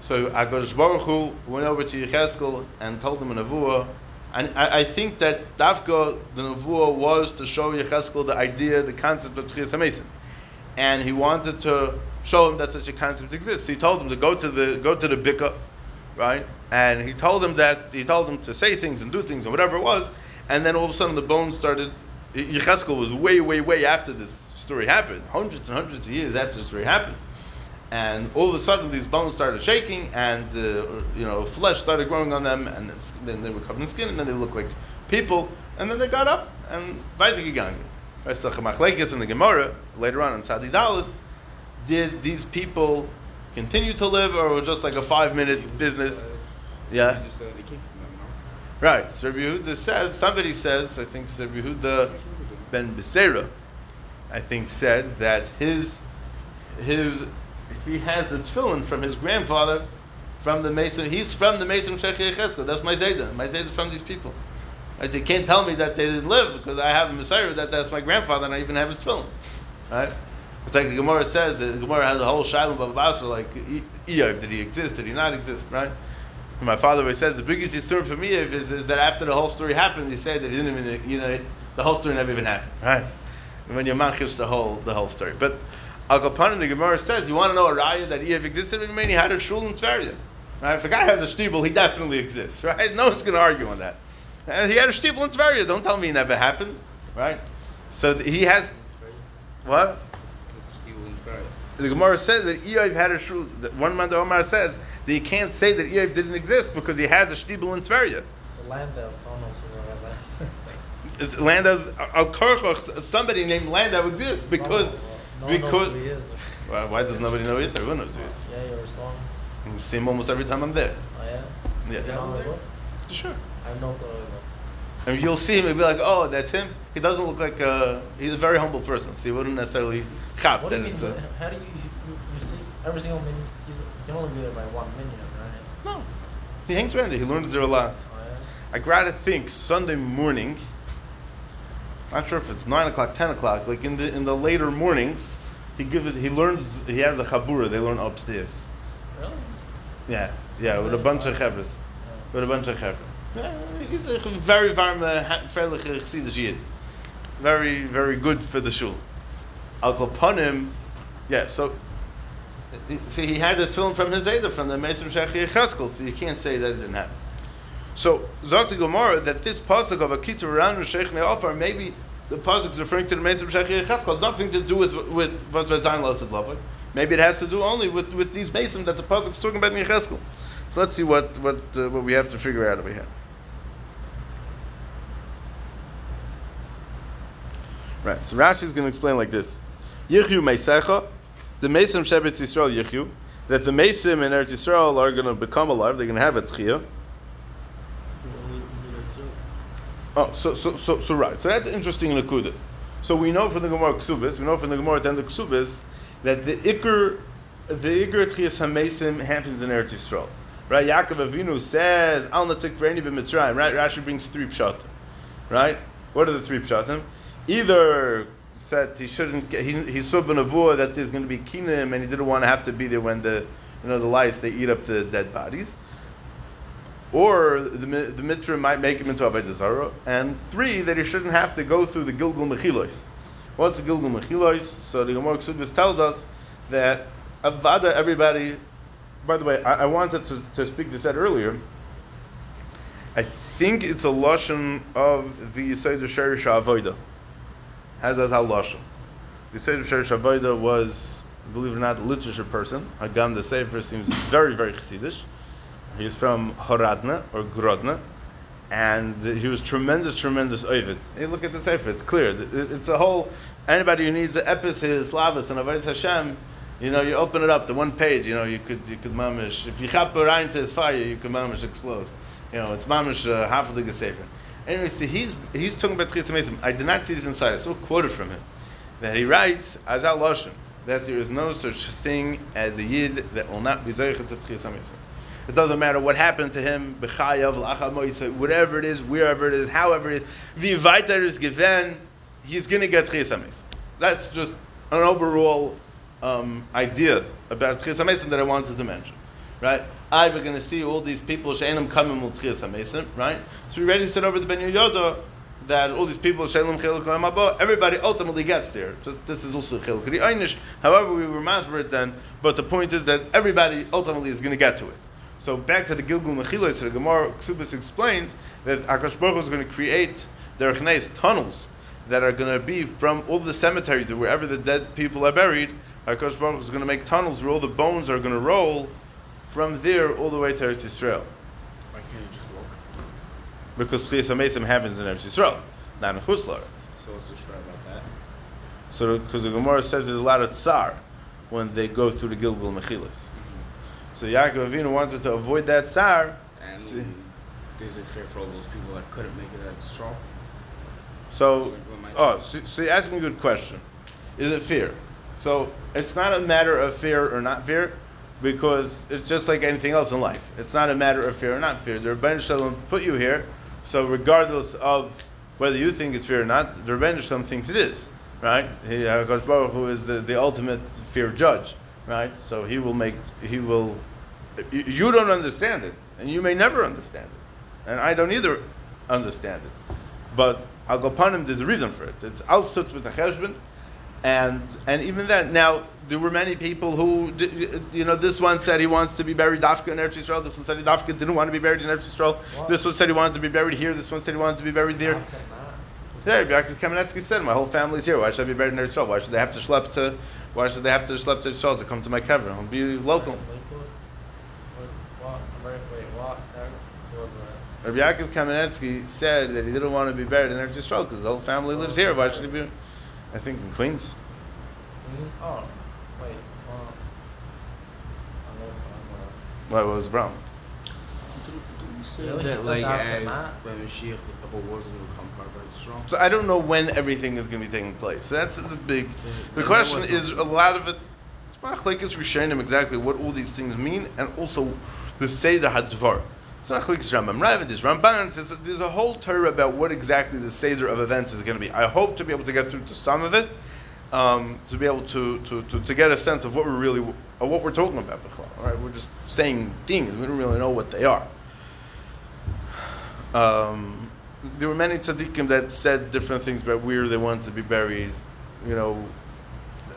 So Akadosh Baruch Hu went over to Yecheskel and told him a nevuah, and I, I think that Dafka the nevuah was to show Yecheskel the idea, the concept of Tchias Hamesim, and he wanted to show him that such a concept exists. He told him to go to the go to the bika, right? And he told him that he told him to say things and do things and whatever it was, and then all of a sudden the bones started. Yecheskel was way, way, way after this story happened, hundreds and hundreds of years after the story happened and all of a sudden these bones started shaking and uh, you know flesh started growing on them and then they were covered in skin and then they looked like people and then they got up and weiter gegangen. Weißt du, Machlekes in the Gemara later on in Sadi Dalit, did these people continue to live or were just like a five minute business? Yeah. They came from them, Right. Rabbi Yehuda says, somebody says, I think Rabbi Yehuda ben Beseira, I think said that his his he has the tefillin from his grandfather, from the Mason. He's from the Mason Shech Yecheskel. That's my Zayda. My Zayda is from these people. Right? They can't tell me that they didn't live because I have a Messiah that that's my grandfather and I even have his tefillin. Right? It's like the Gemara says. The Gemara has a whole Shiloh Babasha like Eev. Did he exist? Did he not exist? Right? My father always says the biggest concern for me is, is that after the whole story happened, he said that he didn't even, you know, the whole story never even happened, right? And when you manchish the whole the whole story, but Al Kapanim, the Gemara says, you want to know a raya that Eev existed? in mean, he had a shul in Tveria, right? If a guy has a shtibel, he definitely exists, right? No one's going to argue on that. And he had a shtibel in Tveria. Don't tell me it never happened, right? So th- he has what? The skill in Friday. The Gemara says that Eev had a shul. that One man, the Omar says that you can't say that Eev didn't exist because he has a shtibel in Tveria. So Landau's don't know somewhere like that. Landau's Al Karchoch, somebody named Landau exists because no one knows because who he is. why, why does nobody know either? Everyone knows who he is. Yeah, your song. See him almost every time I'm there. Oh yeah. Yeah. You know how it looks? Sure. I know how it looks. And you'll see him and be like, oh, that's him. He doesn't look like a, he's a very humble person, so he wouldn't necessarily chop What do that you mean? it's a, How do you, you you see every single minute? He's can only be there by one minyan, right? No. He hangs around there. He learns there a lot. Oh, yeah? I gotta think Sunday morning. Not sure if it's nine o'clock, ten o'clock. Like in the in the later mornings, he gives he learns he has a chabura. They learn upstairs. Really? Yeah, yeah, with a bunch of chevers, with a bunch of chevers. Yeah, he's a very warm, freilich Chassidish Yid. Very, very good for the shul. Al Kopanim, yeah. So, uh, see, he had the tefillin from his Zayda, from the Meisrim Shechri Cheskel, so you can't say that it didn't happen. So, Zok the Gemara, that this pasuk of a kitzur around Sheikh Ne'afar, maybe the pasuk is referring to the Meisrim Shechri Cheskel, nothing to do with with Vasvet Zayin Lasad Lavak. Maybe it has to do only with, with these Mesim that the pasuk is talking about in Yecheskel. So let's see what what uh, what we have to figure out over here. Right. So Rashi is going to explain like this: Yichyu Meisecha, the Mesim Shevetz Yisrael Yichyu, that the Mesim in Eretz Yisrael are going to become alive. They're going to have a tchiyah. Only, only that's it. Oh, so so so so right. So that's interesting in Akuda. So we know from the Gemara Ksubis, we know from the Gemara at the Ksubis, that the Iker, the Iker Tchias HaMesim happens in Eretz Yisrael. Right? Yaakov Avinu says, Al Natik Reini b'Mitzrayim. Right? Rashi brings three pshatim. Right? What are the three pshatim? Either said he shouldn't, get, he, he saw Benavua that there's going to be kinim and he didn't want to have to be there when the, you know, the lice, they eat up the dead bodies or the the mitra might make him into a Zara, and three that he shouldn't have to go through the Gilgul Mechilos. What's the Gilgul Mechilos? So the Gemara Ksubis tells us that Avada, everybody. By the way, I, I wanted to, to speak to that earlier. I think it's a lashon of the Yisayid Sherish Avoida. Has as how lashon. The Yisayid Sherish Avoida was, believe it or not, a literature person. Hagan the Sefer seems very, very chassidish. He's from Horadna or Grodna, and he was tremendous, tremendous Ovid. Hey, look at the Sefer; it's clear. It's a whole. Anybody who needs the Epis, his Slavas, and Avodah Hashem, you know, you open it up to one page. You know, you could you could mamish. If you chap to his fire, you could mamish explode. You know, it's mamish uh, half of the Sefer. Anyway, so he's he's talking about Tchias Mesim. I did not see this inside. I saw quoted from him that he writes as al that there is no such thing as a yid that will not be zeichet to Tchias Mesim. It doesn't matter what happened to him, whatever it is, wherever it is, however it is, given, he's going to get Tchias That's just an overall um, idea about Tchias HaMesim that I wanted to mention. Right? I we're going to see all these people, Shainim coming with Tchias right? So we already said over the Ben Yoda that all these people, Shalom Chiluk everybody ultimately gets there. Just, this is also Chiluk Einish. However, we were masber then, but the point is that everybody ultimately is going to get to it. So back to the Gilgul Mechila, so the Gemara Ksubis explains that Akash Baruch is going to create Derech Neis tunnels that are going to be from all the cemeteries wherever the dead people are buried. Akash Baruch is going to make tunnels where all the bones are going to roll from there all the way to Eretz Yisrael. Why can't you just walk? Because Chiyas HaMesim happens in Eretz Yisrael, not in Chutz. So what's the shra about that? So, because the Gemara says there's a lot of tsar when they go through the Gilgul Mechilas. So Yaakov Avinu wanted to avoid that tsar. And See. is it fair for all those people that couldn't make it at straw? So, oh, so, so you're asking a good question. Is it fair? So it's not a matter of fair or not fair, because it's just like anything else in life. It's not a matter of fair or not fair. The Rebbeinu Shalom put you here, so regardless of whether you think it's fair or not, the Rebbeinu Shalom thinks it is, right? He, Hakadosh Baruch Hu is the, the ultimate fair judge, right? So he will make, he will. You, you don't understand it, and you may never understand it, and I don't either understand it. But I'll go upon him. There's a reason for it. It's outstood with the cheshbon, and and even then, now there were many people who, you know, this one said he wants to be buried Dafka in Eretz Yisrael. This one said he Dafka didn't want to be buried in Eretz Yisrael. What? This one said he wanted to be buried here. This one said he wanted to be buried there. After Yeah, Yaakov Kamenetsky said, my whole family's here. Why should I be buried in Eretz Yisrael? Why should they have to schlep to? Why should they have to schlep to Yisrael to come to my kever? I'll be local. Lakewood? What, what, Ameri- wait, what, Eric? Was that? Rabbi Yaakov Kamenetsky said that he didn't want to be buried in Eretz Yisrael because the whole family lives here. Why should he be? I think in Queens. Queen? Oh, wait, um, know, I'm, uh, Why was Brown? Really? He That like uh, when Mashiach, the whole world's gonna become part of straw. So I don't know when everything is going to be taking place. So that's the big. The question is a lot of it. It's machlekes Rishonim exactly what all these things mean, and also the Seder Hadvar. It's not Machlekes Rambam Rav, there's Ramban, says there's a whole Torah about what exactly the Seder of events is going to be. I hope to be able to get through to some of it, um, to be able to, to, to, to get a sense of what we're really, of what we're talking about. B'chlal, All right, we're just saying things, we don't really know what they are. Um, there were many tzaddikim that said different things about where they wanted to be buried. You know,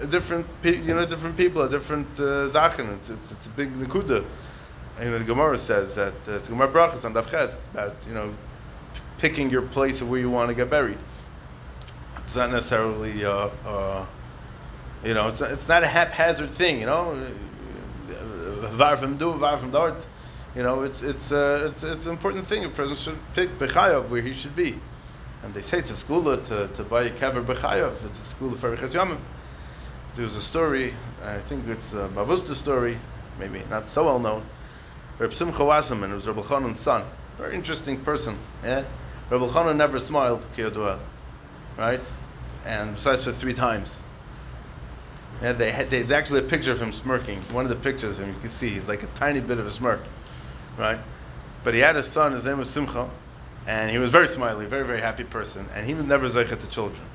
different pe- you know different people, a different uh, zachen. It's, it's, it's a big nikuda. You know, the Gemara says that uh, it's Gemara brachas on Davches about you know p- picking your place of where you want to get buried. It's not necessarily uh, uh, you know it's not, it's not a haphazard thing. You know, var from do, var from dort. You know, it's it's uh, it's it's an important thing. A person should pick bechayav where he should be, and they say it's a school to to buy a kever bechayav. It's a school for Riches Yamim. There's a story. I think it's a Bavusta story, maybe not so well known. Reb Simcha Wasserman, was Reb Elchanan's son. Very interesting person. Yeah, Reb Elchanan never smiled, Kiyodua, right? And besides for three times. Yeah, they had, there's actually a picture of him smirking. One of the pictures of him, you can see he's like a tiny bit of a smirk, right? But he had a son. His name was Simcha, and he was very smiley, very very happy person, and he was never zeichet to children.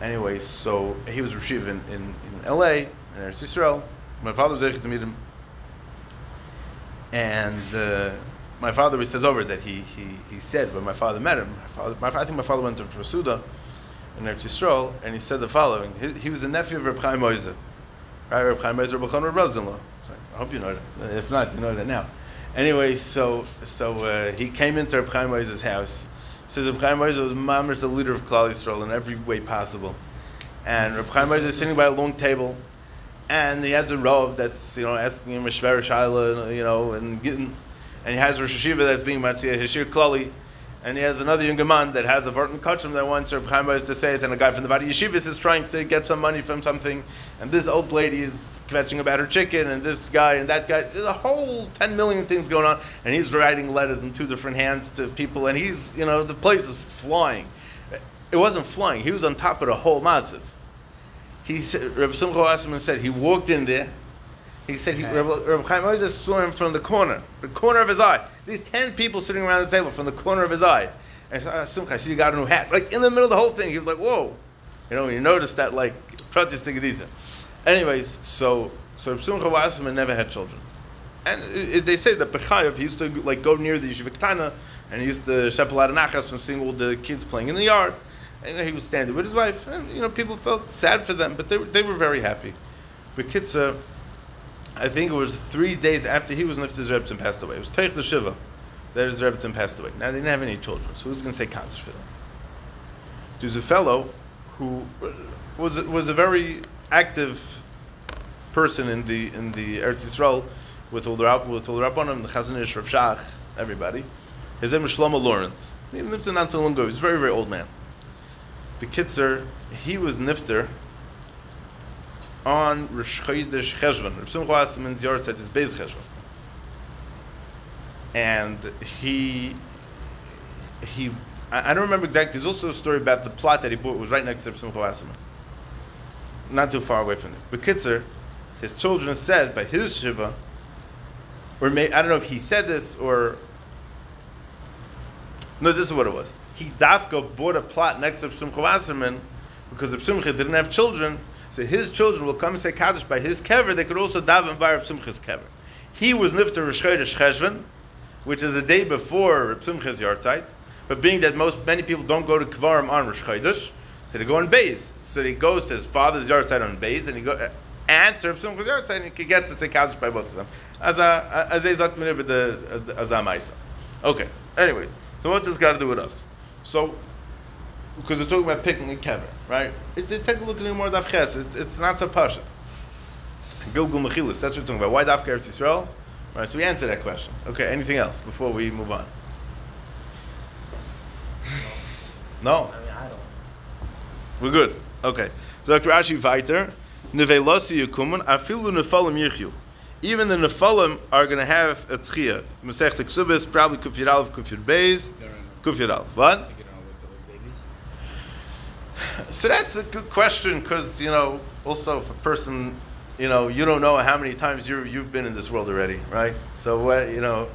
Anyway, so he was Rashiv in, in, in L.A. in Eretz Yisrael. My father was zeichet to meet him, and uh, my father he says over that he, he, he said when my father met him. My father, I think my father went to Suda in Eretz Yisrael, and he said the following: He, he was a nephew of Reb Chaim Ozer. Right, Reb Chaim Ozer, Reb Chaim brother-in-law. I hope you know that. If not, you know that now. Anyway, so so uh, he came into Reb Chaim Ozer's house. He says Reb Chaim Ozer was mamish the leader of Klal Yisrael in every way possible, and Reb Chaim Ozer is sitting by a long table, and he has a rov that's you know asking him a shver shaila, you know, and getting, and he has Rosh Hashiva that's being matzia hishir klali, and he has another young man that has a Vartan Kachim that wants Reb Chaim to say it, and a guy from the Vadi Yeshivas is trying to get some money from something, and this old lady is kvetching about her chicken, and this guy and that guy. There's a whole ten million things going on, and he's writing letters in two different hands to people, and he's you know the place is flying. It wasn't flying; he was on top of the whole massive. He said, Reb Simcha Wasserman said he walked in there. He said he, Reb, Reb Chaim Ozer saw him from the corner, the corner of his eye. These ten people sitting around the table from the corner of his eye. And he said, ah, Simcha, I see you got a new hat. Like in the middle of the whole thing, he was like, "Whoa!" You know, you noticed that like. Anyways, so so Reb Simcha Wasserman never had children, and it, it- they say that Bechayev used to like go near the yeshiva and he used to shepel out nachas from seeing all the kids playing in the yard. And he was standing with his wife, and you know people felt sad for them, but they were, they were very happy. But Kitza, I think it was three days after he was lifted, his Rebbetzin passed away. It was Teich the Shiva that his Rebbetzin passed away. Now they didn't have any children, so who's going to say Kaddish for them? There's a fellow who was was a very active person in the in the Eretz Yisrael with all the with all the Rabbanim, the Chazon Ish, Rav Shach, everybody. His name was Shlomo Lorincz. He lived in Anton Lungo. He was a very very old man. Bekitzer, he was nifter on Rosh Chodesh Cheshvan. Rav Simcha Wasserman's said his Beis Cheshvan. And he, he, I I don't remember exactly. There's also a story about the plot that he bought was right next to Rav Simcha Wasserman. Not too far away from it. Bekitzer, his children said by his Shiva, or may, I don't know if he said this or no, this is what it was. He dafka bought a plot next to Simcha Wasserman because Simcha didn't have children, so his children will come and say Kaddish by his kever. They could also daven by Reb Simcha's kever. He was nifter Rosh Chodesh Cheshvan, which is the day before Reb Simcha's yahrzeit. But being that most many people don't go to Kvarim on Rosh Chodesh, so they go on Beis. So he goes to his father's yahrzeit on Beis, and he go and to Reb Simcha's yahrzeit, and he can get to say Kaddish by both of them. As a as a zakmin with the as a ma'isa. Okay. Anyways, so what's this got to do with us? So, because we're talking about picking a kever, right? It, it, take a look at the more daf ches. It's it's not so pasha. Gilgul mechilas. That's what we're talking about. Why daf Eretz Yisrael? Right. So we answered that question. Okay. Anything else before we move on? No. I mean, I don't. We're good. Okay. So Dr. Rashi weiter. Nevelosi yukumun afilu nefalim yichyu. Even the nefalim are going to have a tchiyah. Masech Ksubis, probably kufir alef, kufir beis, kufir alef. What? Take it on with those babies. So that's a good question because you know also if a person, you know, you don't know how many times you you've been in this world already, right? So what you know,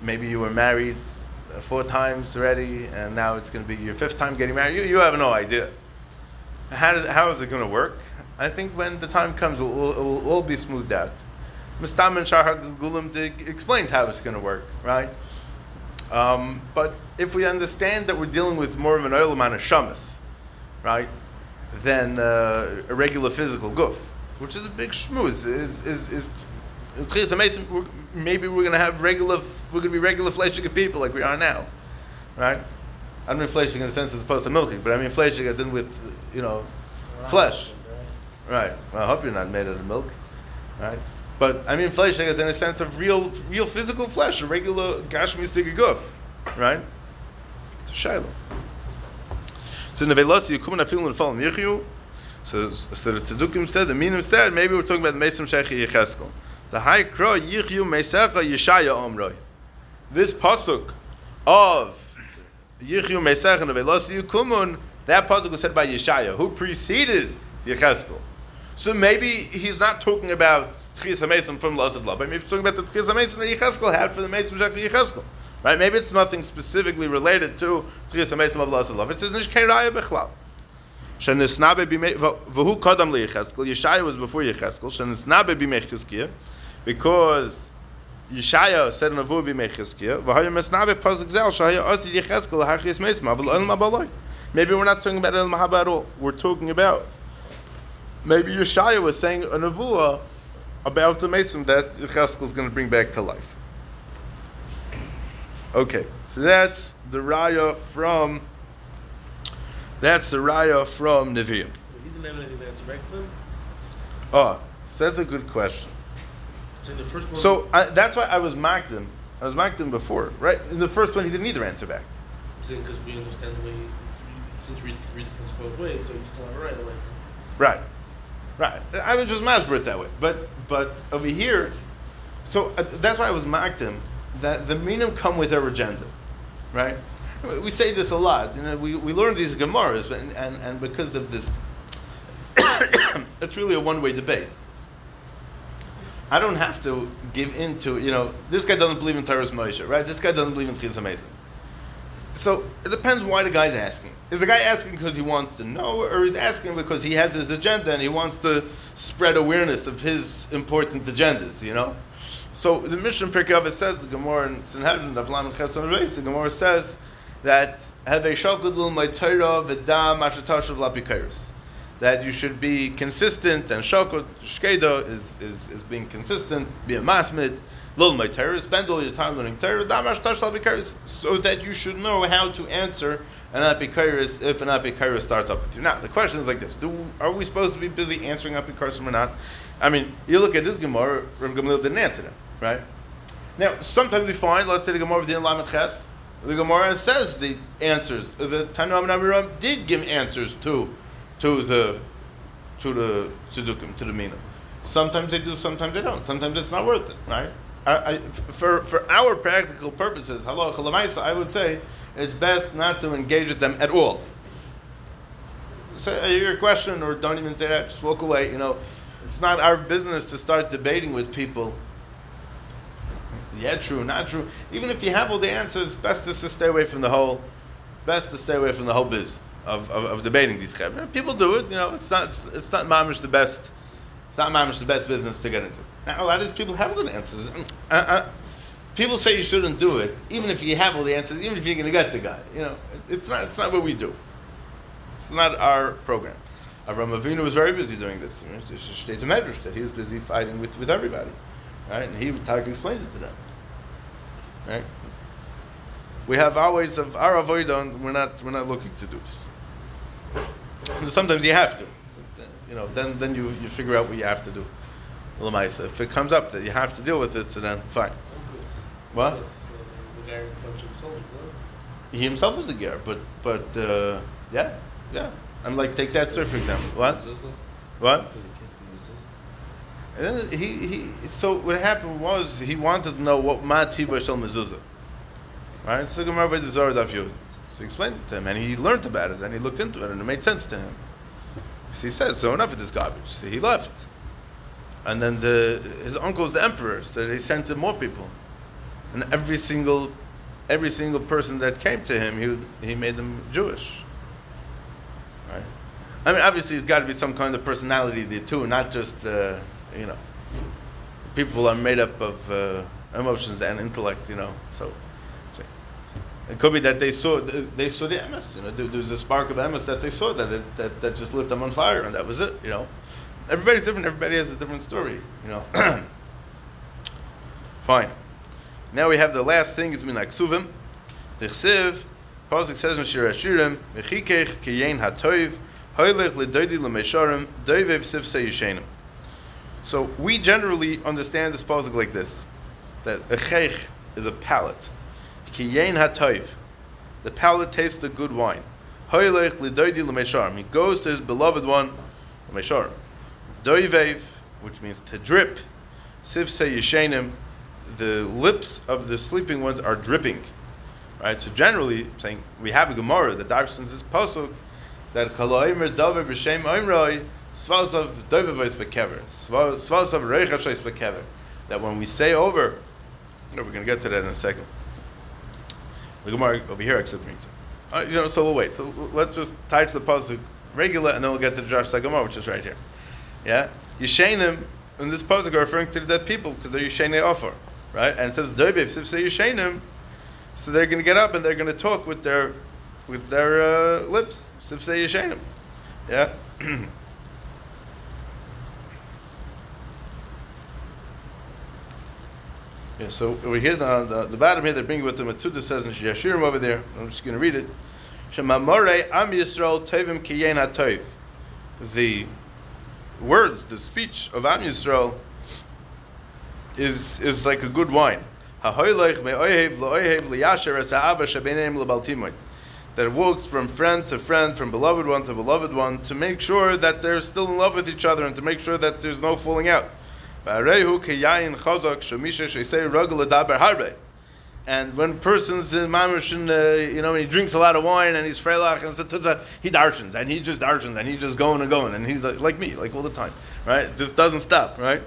maybe you were married uh, four times already, and now it's going to be your fifth time getting married. You you have no idea. How does how is it going to work? I think when the time comes, it will, it will all be smoothed out. Mustam and Shahar Gulam explains how it's going to work, right? Um, but if we understand that we're dealing with more of an oil man of shamas, right, than uh, a regular physical goof, which is a big shmooze, is is is. Maybe we're going to have regular, we're going to be regular fleshige people like we are now, right? I don't mean fleshig in the sense as opposed to milky, but I mean fleshig as in with, you know, Flesh. right? Well, I hope you're not made out of milk. Right. But I mean, flesh is in a sense of real, real physical flesh, a regular gashmistic guf. Right. It's a shiloh. So in the velosi yukum afil and fall yichyu. So so the tzedukim said the minim said maybe we're talking about the mesim shechi yecheskel. The high kro yichyu mesecha yeshaya omroi. This pasuk of Yichyu Mesech and Velosi Yukumun, that pasuk was said by Yeshaya, who preceded Yecheskel. So maybe he's not talking about Tchis HaMesim from Law, but maybe he's talking about the Tchis HaMesim that Yecheskel had for the Mesim Shech Yecheskel. Right? Maybe it's nothing specifically related to Tchis HaMesim of. It says Nishkei Raya. Shenisnabe b'mei, v'hu kodam Yeshaya was before Yecheskel, Shenisnabe b'mei Chizkiah, because Yeshaya said in Avu b'mei Chizkiah, v'haya mesnabe pasuk zel, osi Yecheskel, hachis. Maybe we're not talking about El Mahaba at all. We're talking about maybe Yeshaya was saying a nevuah about the Mason that Yecheskel is going to bring back to life. Okay, so that's the raya from that's the raya from Nevi'im. He didn't have anything to answer back them. Oh, so that's a good question. So the first one, So I, that's why I was mocked him. I was mocked him before, right? In the first one, he didn't either answer back. because we understand the way, since we read the principle both ways, so you still have a right otherwise. Right, right. I was just masberet that way, but but over here, so uh, that's why I was mocked him. That the minim come with their agenda, right? We say this a lot. You know, we, we learn these gemaras, and, and and because of this, it's really a one way debate. I don't have to give in to you know this guy doesn't believe in Torah's Moshe, right? This guy doesn't believe in Chizam Mason. So it depends why the guy's asking. Is the guy asking because he wants to know, or is asking because he has his agenda and he wants to spread awareness of his important agendas? You know. So the Mishnah Pirkei says the Gemara in Sanhedrin of Lamed Chesed Reis, the Gemara says that have a shakud lil my Torah v'dam ashatashav lapikairis. That you should be consistent and shakud shkeda is, is, is being consistent, be a masmid, my Torah, spend all your time learning Torah, v'dam ashatashav lapikairis, so that you should know how to answer an apikairis if an apikairis starts up with you. Now the question is like this: Do are we supposed to be busy answering apikairis or not? I mean, you look at this Gemara, Rav Gamliel didn't answer them, right? Now, sometimes we find, let's say the Gemara of Din Lamed Ches, the Gemara says the answers. The Tanu Amiram did give answers to, to the, to the Tzedukim, to the Mina. Sometimes they do, sometimes they don't. Sometimes it's not worth it, right? I, I, for, for our practical purposes, hello, I would say it's best not to engage with them at all. Say uh, your question, or don't even say that. Just walk away. You know, it's not our business to start debating with people. Yeah, true, not true. Even if you have all the answers, best is to stay away from the whole. Best to stay away from the whole biz of, of, of debating these chevra. People do it. You know, it's not it's, it's not mamish the best. It's not mamish the best business to get into. Now a lot of these people have good answers. Uh, uh, people say you shouldn't do it, even if you have all the answers, even if you're going to get the guy. You know, it- it's not it's not what we do. It's not our program. Avram Avinu was very busy doing this. I mean, a state of medrash that he was busy fighting with, with everybody, right? And he Tarek explained it to them, right? We have our ways of our avodah, and we're not we're not looking to do this. And sometimes you have to, you know. Then then you, you figure out what you have to do. If it comes up that you have to deal with it, so then fine. What? Yes, uh, the guy a bunch of soldiers, no? He himself was a ger, but but uh, yeah, yeah. I'm like take that sir for example. What? What? Because he kissed the mezuzah. And then he, he so what happened was he wanted to know what ma tiva shel mezuzah. Right? So Gemara the Zohar Daf Yud. So he explained it to him, and he learned about it, and he looked into it, and it made sense to him. So he says, so enough of this garbage. So he left. And then the, his uncle's the emperor, so they sent him more people. And every single, every single person that came to him, he, he made them Jewish. I mean, obviously, it's got to be some kind of personality there too, not just, uh, you know, people are made up of uh, emotions and intellect, you know. So it could be that they saw they saw the MS. You know, there, there was a spark of MS that they saw that it, that that just lit them on fire, and that was it. You know, everybody's different. Everybody has a different story. You know. Fine. Now we have the last thing is min aksuvim. The chsiv. Pasuk says in Shir Hashirim, "V'chikech kiyein hatoiv, hoylech ledoidi lemesharim, doivev sifse yishenim." So we generally understand this pasuk like this: that a chech is a palate. Kiyein hatoiv, the palate tastes the good wine. He goes to his beloved one. Doivev, which means to drip. Sifse yishenim, the lips of the sleeping ones are dripping. Right? So generally, saying we have a Gemara that darshans this pasuk that kaloimer davar b'shem oimroi svasav doivavois bekever svasav reichashois bekever. That when we say over, we're going to get to that in a second. The Gemara over here actually brings it. Uh, you know, so we'll wait. So let's just tie to the pasuk regular, and then we'll get to the Josh Gemara, which is right here. Yeah, Yishenim in this pasuk are referring to the dead people because they're Yishenei offer, right? And it says Doivev. So if say Yishenim, so they're going to get up and they're going to talk with their with their uh, lips. Sif say Yishenim, yeah. Yeah, so over here, the, the, the bottom here, they're bringing with them the Matsuda says in Yashirim over there. I'm just going to read it. Shemamore Am Yisrael Tevim Kiyen HaToiv. The words, the speech of Am Yisrael is is like a good wine. Hahoylech me'oyev lo'oyev liyasher es ha'ava shebeneim lebaltimoit. That it walks from friend to friend, from beloved one to beloved one, to make sure that they're still in love with each other and to make sure that there's no falling out. And when person's in mamish, uh, you know, when he drinks a lot of wine and he's freilach and satutza, he darshans and he just darshans and he's just going and going and he's like, like me, like all the time, right? Just doesn't stop, right?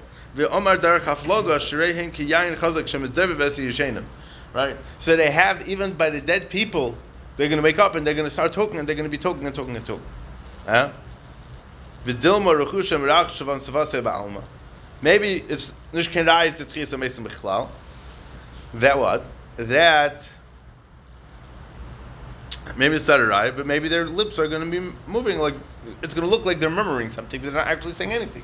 Right? So they have, even by the dead people, they're going to wake up and they're going to start talking and they're going to be talking and talking and talking. Huh? Maybe it's nish ken ra'ayit to tchiyas amesim b'chlal. That what? That maybe it's not a right, but maybe their lips are going to be moving like it's going to look like they're murmuring something, but they're not actually saying anything.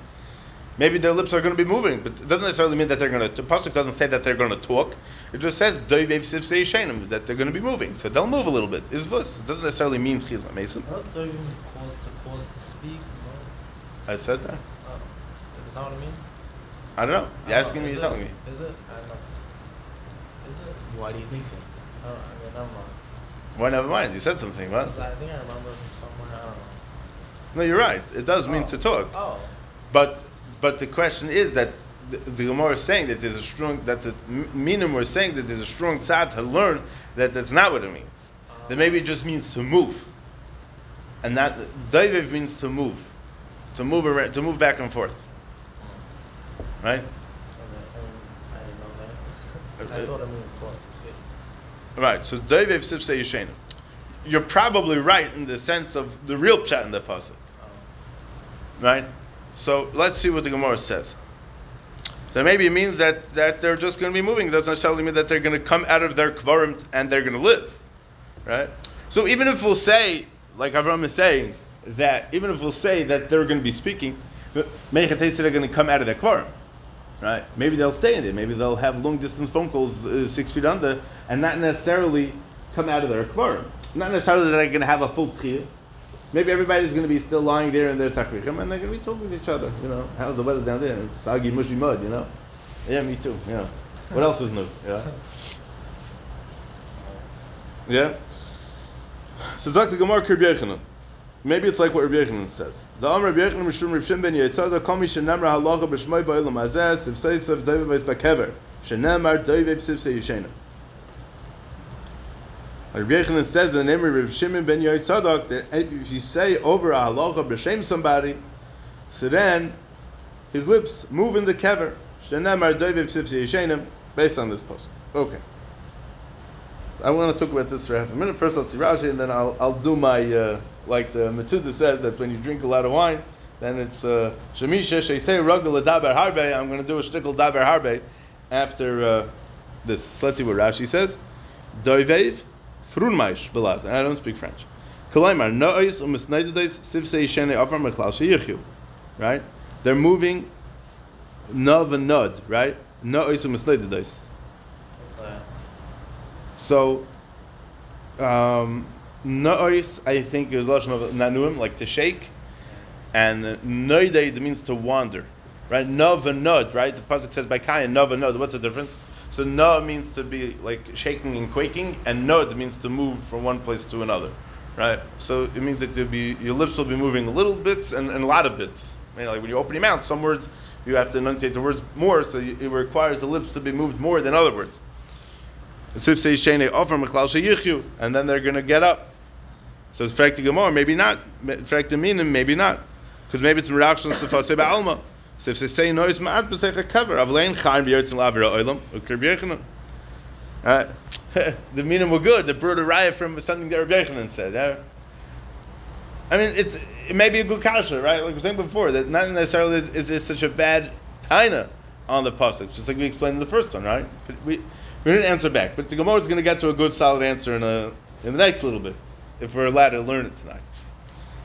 Maybe their lips are going to be moving, but it doesn't necessarily mean that they're going to. The pasuk doesn't say that they're going to talk. It just says doivev sivsei that they're going to be moving. So they'll move a little bit. Is vus? It doesn't necessarily mean tchizla mason. Not doing to cause to speak. No. It says that. Uh, is that what it means? I don't know. You're asking know. me. Is You're it- telling me. Is it? I don't know. Is it? Why do you think so? I don't. I mean, never mind. Well, never mind. You said something. What? 'Cause I think I remember from somewhere. I don't know. No, you're right. It does mean Oh. to talk. Oh. But but the question is that the, the Gemara is saying that there's a strong that the minim we're saying that there's a strong tzad to learn that that's not what it means. That maybe it just means to move, and that daiviv means to move, to move around, to move back and forth, right? I, I didn't know that. I thought it means cause to speak. Right. So daiviv sifsei yishenu. You're probably right in the sense of the real pshat in the pasuk, Oh. right? So let's see what the Gemara says. So maybe it means that, that they're just going to be moving. It doesn't necessarily mean that they're going to come out of their kvarim and they're going to live, right? So even if we'll say, like Avram is saying, that even if we'll say that they're going to be speaking, Meichatesi they're going to come out of their kvarim, right? Maybe they'll stay in there. Maybe they'll have long distance phone calls uh, six feet under and not necessarily come out of their kvarim. Not necessarily that they're going to have a full tchiyah. Maybe everybody's going to be still lying there in their tachrichim and they're going to be talking to each other. You know, how's the weather down there? It's soggy, mushy mud. You know. Yeah, me too. Yeah. What else is new? Yeah. Yeah. So Dr. Gemara Kirb. Maybe it's like what Rabbi Yechanan says. The Amr Rabbi Yechanan Mishum Rabbi Shimon ben Yitzhak Komi Shenamra Halacha B'Shmoi Ba'olam Hazeh Siv Seisav Doivev Beis Bakever Shenamar Doivev Siv Seyishena. Rabbi Yechanan says in the name of Rabbi Shimon ben Yotzadok that if you say over a halacha b'shem somebody, so then his lips move in the kever. Based on this post. Okay. I want to talk about this for half a minute. First, let's see Rashi, and then I'll, I'll do my, uh, like the Metzuda says, that when you drink a lot of wine, then it's shemisha. uh, Shemisha, Sheisei Rugel Daber Harbe. I'm going to do a shtickle Daber Harbe after uh, this. So let's see what Rashi says. Doivev, Frunmaish, Belaz. And I don't speak French. Kalaimar, Nois, Umisnaidides, Sivsei Shene Avram Mechlal Sheyichu. Right? They're moving and right? So, um, nois, I think is lashon of nanuim, like to shake, and noideid means to wander, right? Nov and right? The pasuk says by nov and nod. What's the difference? So no means to be like shaking and quaking, and nod means to move from one place to another, right? So it means that be, your lips will be moving a little bits and, and a lot of bits. I mean, like when you open your mouth, some words you have to enunciate the words more, so it requires the lips to be moved more than other words. And then they're going to get up. So it's frakti gemor, maybe not. Frakti minim, maybe not, because maybe it's mirachshon sefasei ba'alma. So if they say noise ma'at b'seich a cover, avlein chaim b'yotzin lavira oilam ukir b'yechanan. Alright, the minim were good. They brought a riot from something that Rabbi Yechanan said. I mean, it's it may be a good kasha, right? Like we were saying before, that not necessarily is, is this such a bad taina on the pasuk, just like we explained in the first one, right? But we we didn't answer back, but the Gemara is going to get to a good, solid answer in a in the next little bit, if we're allowed to learn it tonight.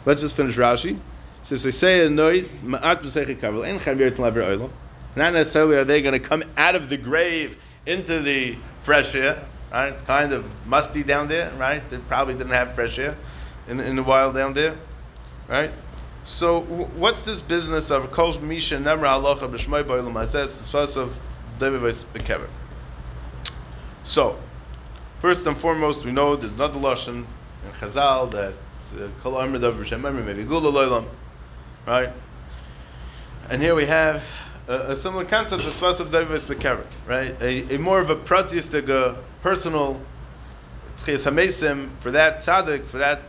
Let's just finish Rashi. So they say a noise, ma'at b'seichik. Not necessarily are they going to come out of the grave into the fresh air. Right? It's kind of musty down there, right? They probably didn't have fresh air in, in the wild down there, right? So wh- what's this business of kol misha nemra halacha b'shmoi b'olam hazes tzvas of David bekever? So, first and foremost, we know there's another lashon in Chazal that uh, kol amr davar b'shem maybe gula loylam, right? And here we have a, a similar concept of tzvas of David bekever, right? A, a more of a pratistic, uh, personal tchias hamesim for that tzaddik, for that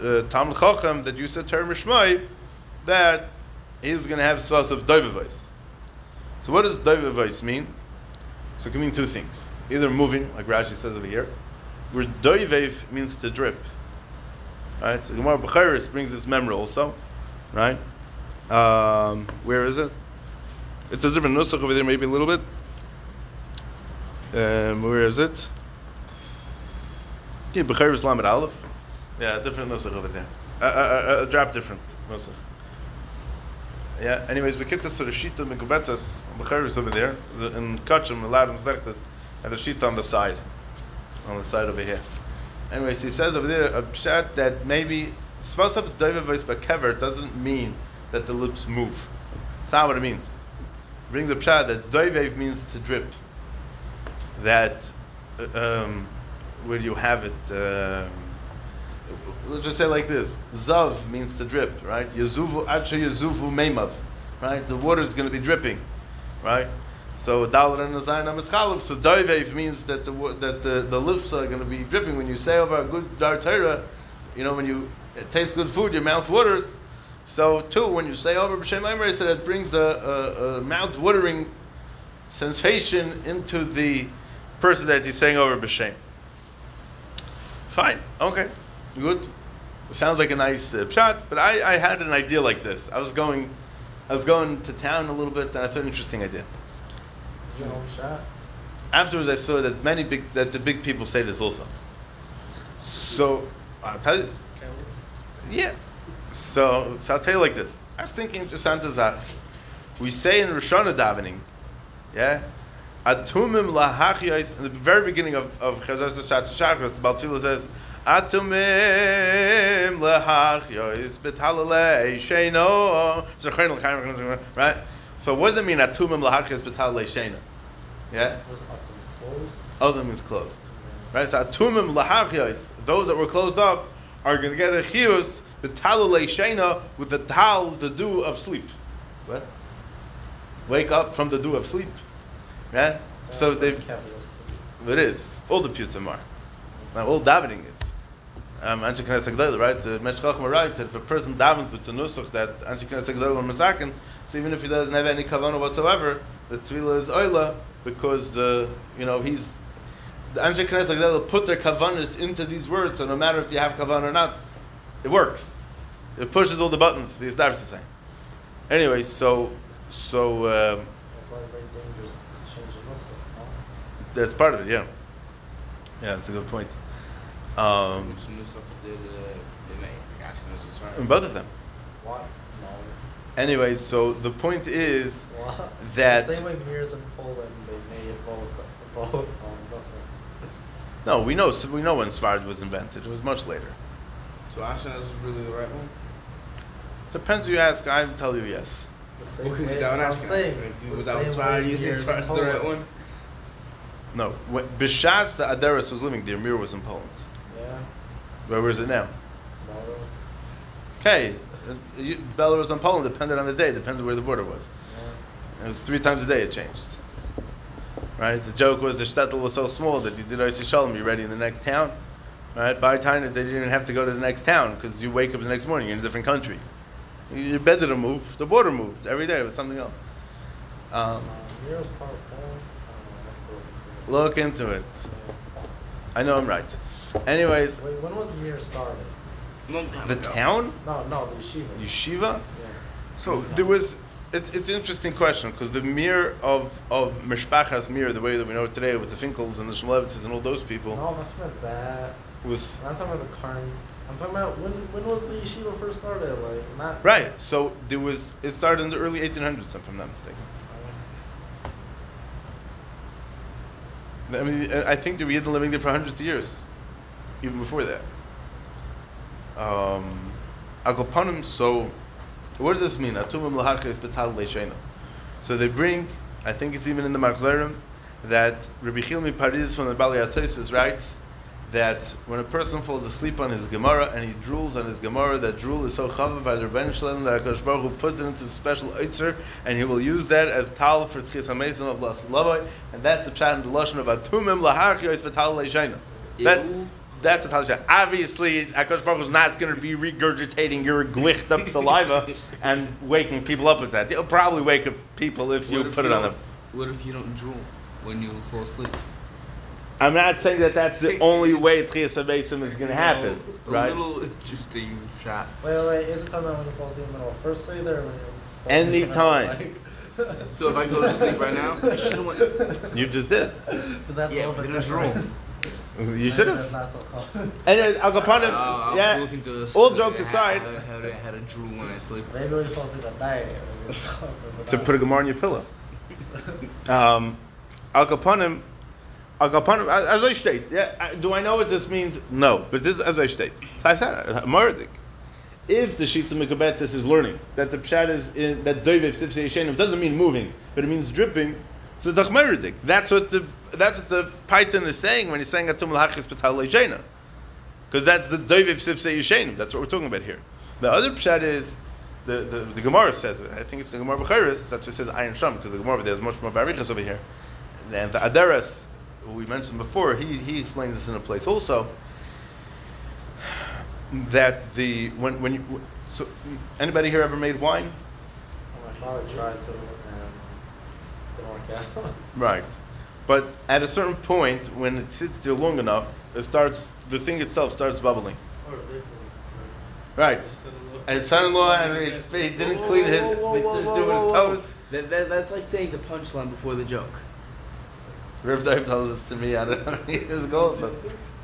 uh, Chacham that used the term Rishmai, that he's going to have tzvas of Doivavais. So what does Doivavais mean? So it can mean two things. Either moving, like Rashi says over here, where Doivev means to drip. Right? So Gemara Bechiris brings this memory also. Right? Um, where is it? It's a different nusach over there, maybe a little bit. Um, where is it? Yeah, Bechiris Lamed Aleph. Yeah, different nusach over there. Uh, uh, uh, a drop different nusach. Yeah. Anyways, we get to the shita mekubetas b'charis over there in kachim aladim zechtas and the shita on the side, on the side over here. Anyways, he says over there a pshat that maybe svasav doivavos b'kever doesn't mean that the lips move. That's not what it means. It brings a pshat that doivev means to drip. That uh, um, where do you have it? Um, let's just say like this: Zav means to drip, right? Yazuvu acha yazuvu meimav, right? The water is going to be dripping, right? So dalar and nazayin amischalav. So doivev means that the that the, the lips are going to be dripping when you say over a good dar Torah, You know, when you taste good food, your mouth waters. So too, when you say over b'shem so that brings a, a, a mouth watering sensation into the person that he's saying over b'shem. Fine, okay, good. Sounds like a nice uh, shot, but I, I had an idea like this. I was going, I was going to town a little bit, and I thought an interesting idea. Your home shot? Afterwards, I saw that many big that the big people say this also. So I'll tell you, yeah. So, so I'll tell you like this. I was thinking just on Zach. We say in Roshana davening, yeah, atumim lahachyos. In the very beginning of of Chazar Sashat Shachris, the Baltila says, atumim lahachyos b'talalei sheino. L'chaim, right? So what does it mean atumim lahachyos b'talalei sheino? Yeah, Was up to close? other means closed. Right? So atumim lahachyos, those that were closed up, are going to get a chiyus b'talalei sheina with the tal, the dew of sleep. What? Wake up from the dew of sleep. Right? So they, it is. All the putim are. Now, all davening is. Um, Anshe Knesset Gdela, right? The Meshech Chochma writes that if a person davens with the nusach that Anshe Knesset Gdela and Masakin, so even if he doesn't have any kavanah whatsoever, the tefillah is oila because uh, you know he's the Anshe Knesset Gdela put their kavanas into these words, so no matter if you have kavanah or not, it works. It pushes all the buttons. The Isdar to say. Anyway, so so um, That's why it's very dangerous to change the Muslim. No? that's part of it. Yeah, yeah, that's a good point. Um, Which new stuff did uh, they make? Actually, that's just right. both of them. Why? No. Anyway, so the point is What? That- The same way mirrors in Poland, they made it both both um, Muslims. no, we know we know when Svard was invented. It was much later. So Ashkenaz is really the right one. Depends who you ask. I would tell you yes. The same Because way. That's down what I'm saying. If you without same Svard, way you say mirrors in Svard's the right one. No, when Bishas the Adaris was living the Mir was in Poland. Yeah. Where is it now? Belarus. Okay, uh, you- Belarus and Poland depended on the day. Depended where the border was. Yeah. It was three times a day it changed. Right? The joke was the shtetl was so small that you did Oisi Shalom, you're ready in the next town. Right? By the time that they didn't even have to go to the next town because you wake up the next morning, you're in a different country. Your bed didn't move, the border moved. Every day it was something else. Um, Uh, mirrors part of Poland. I don't know. I have to look into it. look into it. Yeah. I know I'm right. Anyways, Wait, when was the Mir started? Long time the ago. town? No, no, the yeshiva. Yeshiva? Yeah. So there was. It, it's an interesting question because the mir of of Mishpachas mirror, the way that we know it today with the Finkels and the Shmulevitzes and all those people, No, I'm not talking about that. was I'm not talking about the current. I'm talking about when when was the yeshiva first started? Like not right. So there was. It started in the early 1800s, if I'm not mistaken. I mean, I think there were been living there for hundreds of years, even before that. Um, Agopanim, so what does this mean? Atumim lahachis betal leishena. So they bring, I think it's even in the Machzorim, that Rabbi Chilmi Paris from the Bali Atosis writes that when a person falls asleep on his Gemara and he drools on his Gemara, that drool is so chavav by the Ribono Shel Olam that HaKadosh Baruch Hu puts it into a special Eitzer and he will use that as tal for Tchias HaMesim of Las and that's the pshat in the Lashon of Atumim lahachis betal leishena. That. That's a tal Obviously, HaKadosh Baruch is not going to be regurgitating your gwicht up saliva and waking people up with that. He'll probably wake up people if you What if put you it on don't- them. What if you don't drool when you fall asleep? I'm not saying that that's the only way Tchias HaMesim is going to happen, A right? little interesting shot. Wait, wait, wait. Is it talking about when you fall asleep in the middle first day there? Or when you fall asleep Anytime. So if I go to sleep right now, I should have went. You just did. Because that's a Yeah, little bit but different. Wrong. You should That's have. not so common. Anyways, Al Capone, Uh, I'll yeah. look all jokes aside- I had, I had a drool when I sleep. Maybe when you fall asleep at night. it's To put a Gemara on your pillow. Um, Al Capone, Al Capone, as I state, yeah, do I know what this means? No, but this as I state. So I said, Mardik. If the Shita Mekabetzis is learning that the Pshat is in, that Doivev Sifsei Yeshenim doesn't mean moving, but it means dripping, so it's Meridik. That's what the that's what the Python is saying when he's saying Atum Lahachis Leishena. Because that's the Doivev Sifsei Yeshenim. That's what we're talking about here. The other Pshat is the, the, the Gemara says. I think it's the Gemara B'Cheres. That's what says Ayin Sham because the Gemara there's much more barichas over here. And the Adaras, who we mentioned before, he, he explains this in a place also. That the when when you so anybody here ever made wine? My father tried to and didn't work out. Right. But at a certain point, when it sits there long enough, it starts the thing itself starts bubbling. Oh, right. son-in-law. And his son-in-law, and he, he didn't clean his, Whoa, whoa, they whoa, didn't whoa, do his whoa, whoa. toes. That, that, that's like saying the punchline before the joke. Rav Dave tells this to me out of years ago. So,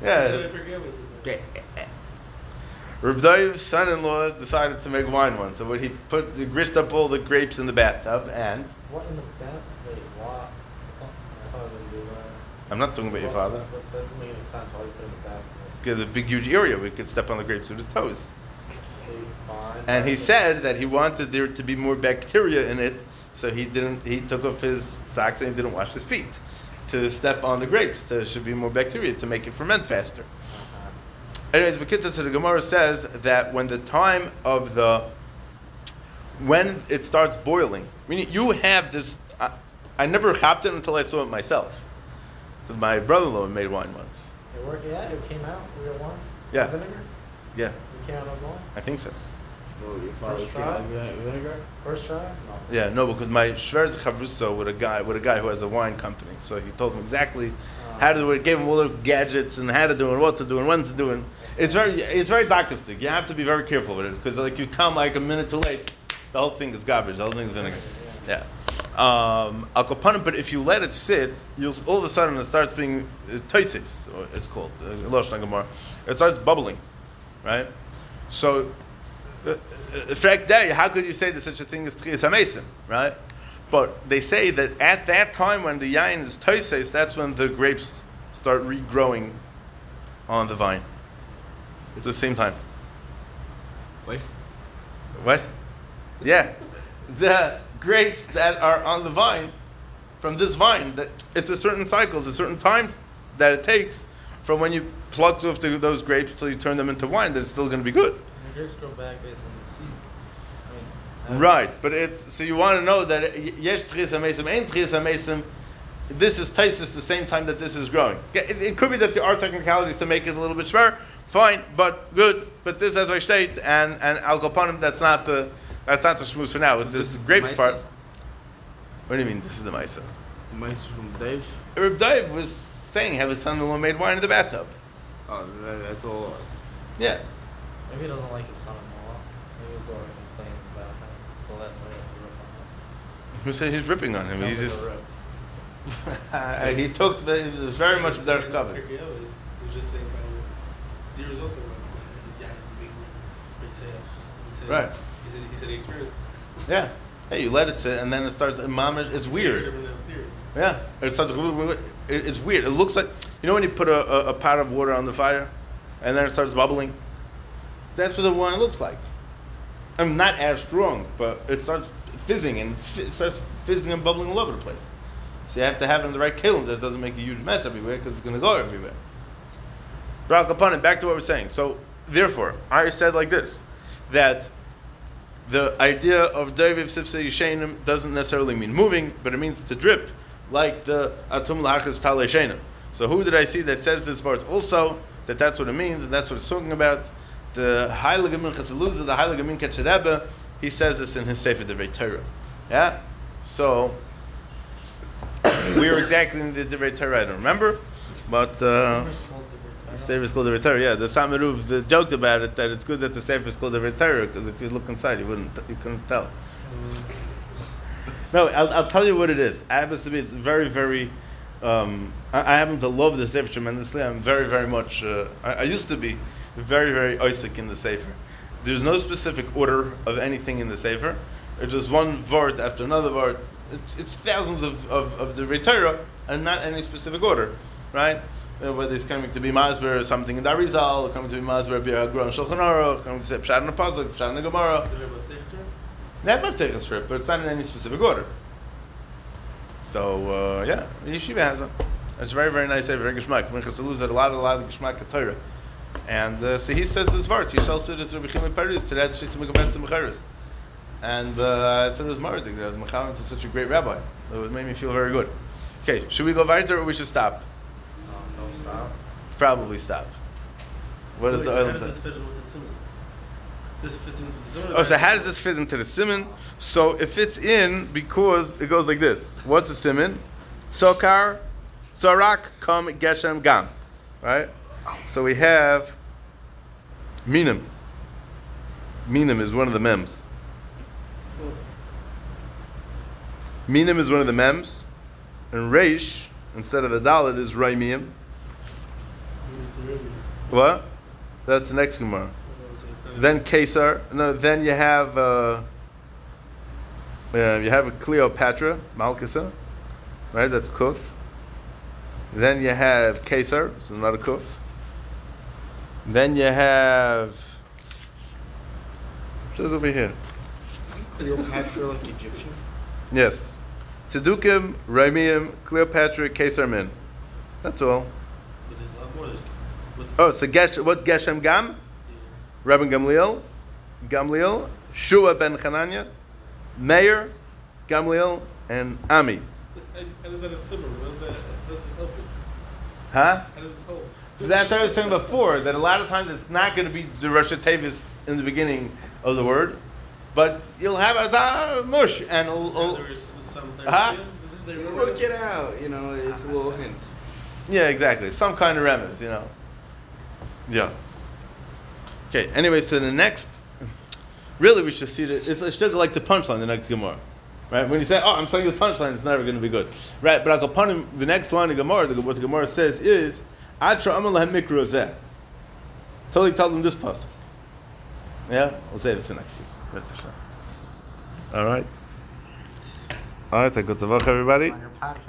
yeah, forget what it Okay. Reb Dave's son-in-law decided to make wine once. So he put, he grished up all the grapes in the bathtub, and What in the back? Wait, what? It's not, my father didn't do that. I'm not talking about your father. That doesn't make any sense. Why you put the back? Because a big, huge area, we could step on the grapes with his toes. And he said that he wanted there to be more bacteria in it, so he didn't. He took off his socks and he didn't wash his feet to step on the grapes. There should be more bacteria to make it ferment faster. Uh-huh. Anyways, Bekitza, so the Gemara says that when the time of the when it starts boiling, meaning you have this. I, I never hopped it until I saw it myself. Because my brother-in-law made wine once, It worked. Yeah, it came out real one. Yeah. Vinegar. Yeah, It came out as wine. I think so. First try? vinegar? First try. No. Yeah, no, because my Schwerz Chavruso with a guy with a guy who has a wine company, so he told him exactly Uh, how to do it, gave him all the gadgets and how to do it, what to do, and when to do it. It's very, it's very darkistic. You have to be very careful with it because like you come like a minute too late, the whole thing is garbage. The whole thing is vinegar. Yeah. Um, but if you let it sit, you'll all of a sudden it starts being uh, toises, or it's called uh, It starts bubbling, right? So, uh, uh, fact day, how could you say there's such a thing as tchias hamesim, right? But they say that at that time when the yain is toises, that's when the grapes start regrowing on the vine. At the same time. Wait. What? Yeah, the grapes that are on the vine, from this vine, that it's a certain cycle, it's a certain time that it takes from when you pluck off the, those grapes till you turn them into wine. That it's still going to be good. And the grapes grow back based on the season. I mean. Right, but it's so you want to know that yesh tchias hamesim, ain't tchias hamesim. This is taisis the same time that this is growing. It, it could be that there are technicalities to make it a little bit schwer. Fine, but good. But this, as I state, and and al that's not the that's not the shmuz for now. It's So this this grapes Maisa? part. What do you mean? This is the Maisa. Mice from Dave? Reb Dave was saying have his son-in-law made wine in the bathtub. Oh, that's all it was. Yeah. Maybe he doesn't like his son-in-law. Maybe his daughter complains about him, so that's why he has to rip on him. Who said he's ripping on him. him? He's Sounds just a rip. he talks. He was very much It's dark like covered. Pirkei He was just saying how there was also yeah, big big sale. He said Right. He said he said he experienced. it. Yeah. Hey, you let it sit, and then it starts. It's It's weird. Yeah, it starts. It's weird. It looks like you know when you put a, a, a pot of water on the fire, and then it starts bubbling. That's what the wine looks like. I'm not as strong, but it starts fizzing and it starts fizzing and bubbling all over the place. So you have to have it in the right kiln that doesn't make a huge mess everywhere because it's going to go everywhere. Barak upon it. Back to what we're saying. So therefore, I said like this, that the idea of Doivev Sifsei Yeshenim doesn't necessarily mean moving, but it means to drip, like the Atum Lachas Tale Yishenim. So who did I see that says this word also, that that's what it means, and that's what it's talking about? The Heilige Minchas Elazar, the Heilige Munkatcher Rebbe, he says this in his Sefer Devrei Torah. Yeah? So, where exactly in the Devrei Torah, I don't remember, but... Uh, Summer's called different. I the Sefer is called the Torah. Yeah, the Samaruv the joked about it that it's good that the Sefer is called the Torah because if you look inside, you wouldn't, you couldn't tell. No, I'll, I'll tell you what it is. I happen to be, it's very, very. Um, I, I happen to love the Sefer tremendously. I'm very, very much. Uh, I, I used to be very, very Isaac in the Sefer. There's no specific order of anything in the Sefer. It's just one word after another word. It's, it's thousands of, of, of the Torah and not any specific order, right? Uh, whether it's coming to be Masber or something in the Arizal, or coming to be Masber, Biur HaGra, and Shulchan Aruch, coming to say Pshat in the Pasuk, Pshat in the Gemara. Did everyone take it? Never take a strip, but it's not in any specific order. So uh, yeah, the yeshiva has one. It's very very nice. Very geshmak. Minchas Elazar had a lot a lot of geshmak at Torah, and uh, so he says this vart. He shall say this Rabbi Chimon Paris to that shitz mekabetz mecharis. And uh, I thought it was Mardik. That was Mechavan such a great rabbi. It made me feel very good. Okay, should we go weiter or we should stop? Stop. Probably stop. What is Wait, the so how oil? does this fit in with the simon? This fits into the simon. Oh, so how does this fit into the simon? So it fits in because it goes like this. What's a simon? Tzokar, tzarak, kam, geshem, gam. Right? So we have minim. Minim is one of the mems. Minim is one of the mems. And reish, instead of the dalit, is raimiyim. What? That's the next Gemara. Then Caesar. No, then you have uh, uh, you have a Cleopatra, Malchisa, right? That's Kuf. Then you have Caesar, so not a Kuf. Then you have. Says over here. Cleopatra like Egyptian? Yes, Tzedukim, Raimiim, Cleopatra, Caesar Min. That's all. But there's a lot more. There's, what's Oh, so Gesh, what's Geshem Gam? Rabbi Gamliel, Gamliel, Shua ben Chananya, Meir, Gamliel, and Ami. How, how does that a simmer? How does that? How does this help you? Huh? How does this help? So that's what I was saying before, that a lot of times it's not going to be the Rosh Tevis in the beginning of the word, but you'll have as a mush and it'll, it'll- There is some Huh? Is the Work it out, you know. It's a little hint. yeah, exactly, some kind of remnants, you know. Yeah. Okay. Anyway, so the next, really, we should see that it's, it's still like the punchline. The next Gemara, right? When you say, "Oh, I'm saying the punchline," it's never going to be good, right? But upon him, the next line of Gemara, the, what the Gemara says is, "Atra amal lahem mikra zeh." Totally tell them this pasuk. Yeah, we'll save it for next week. That's for sure. All right. All right. Good to work, everybody.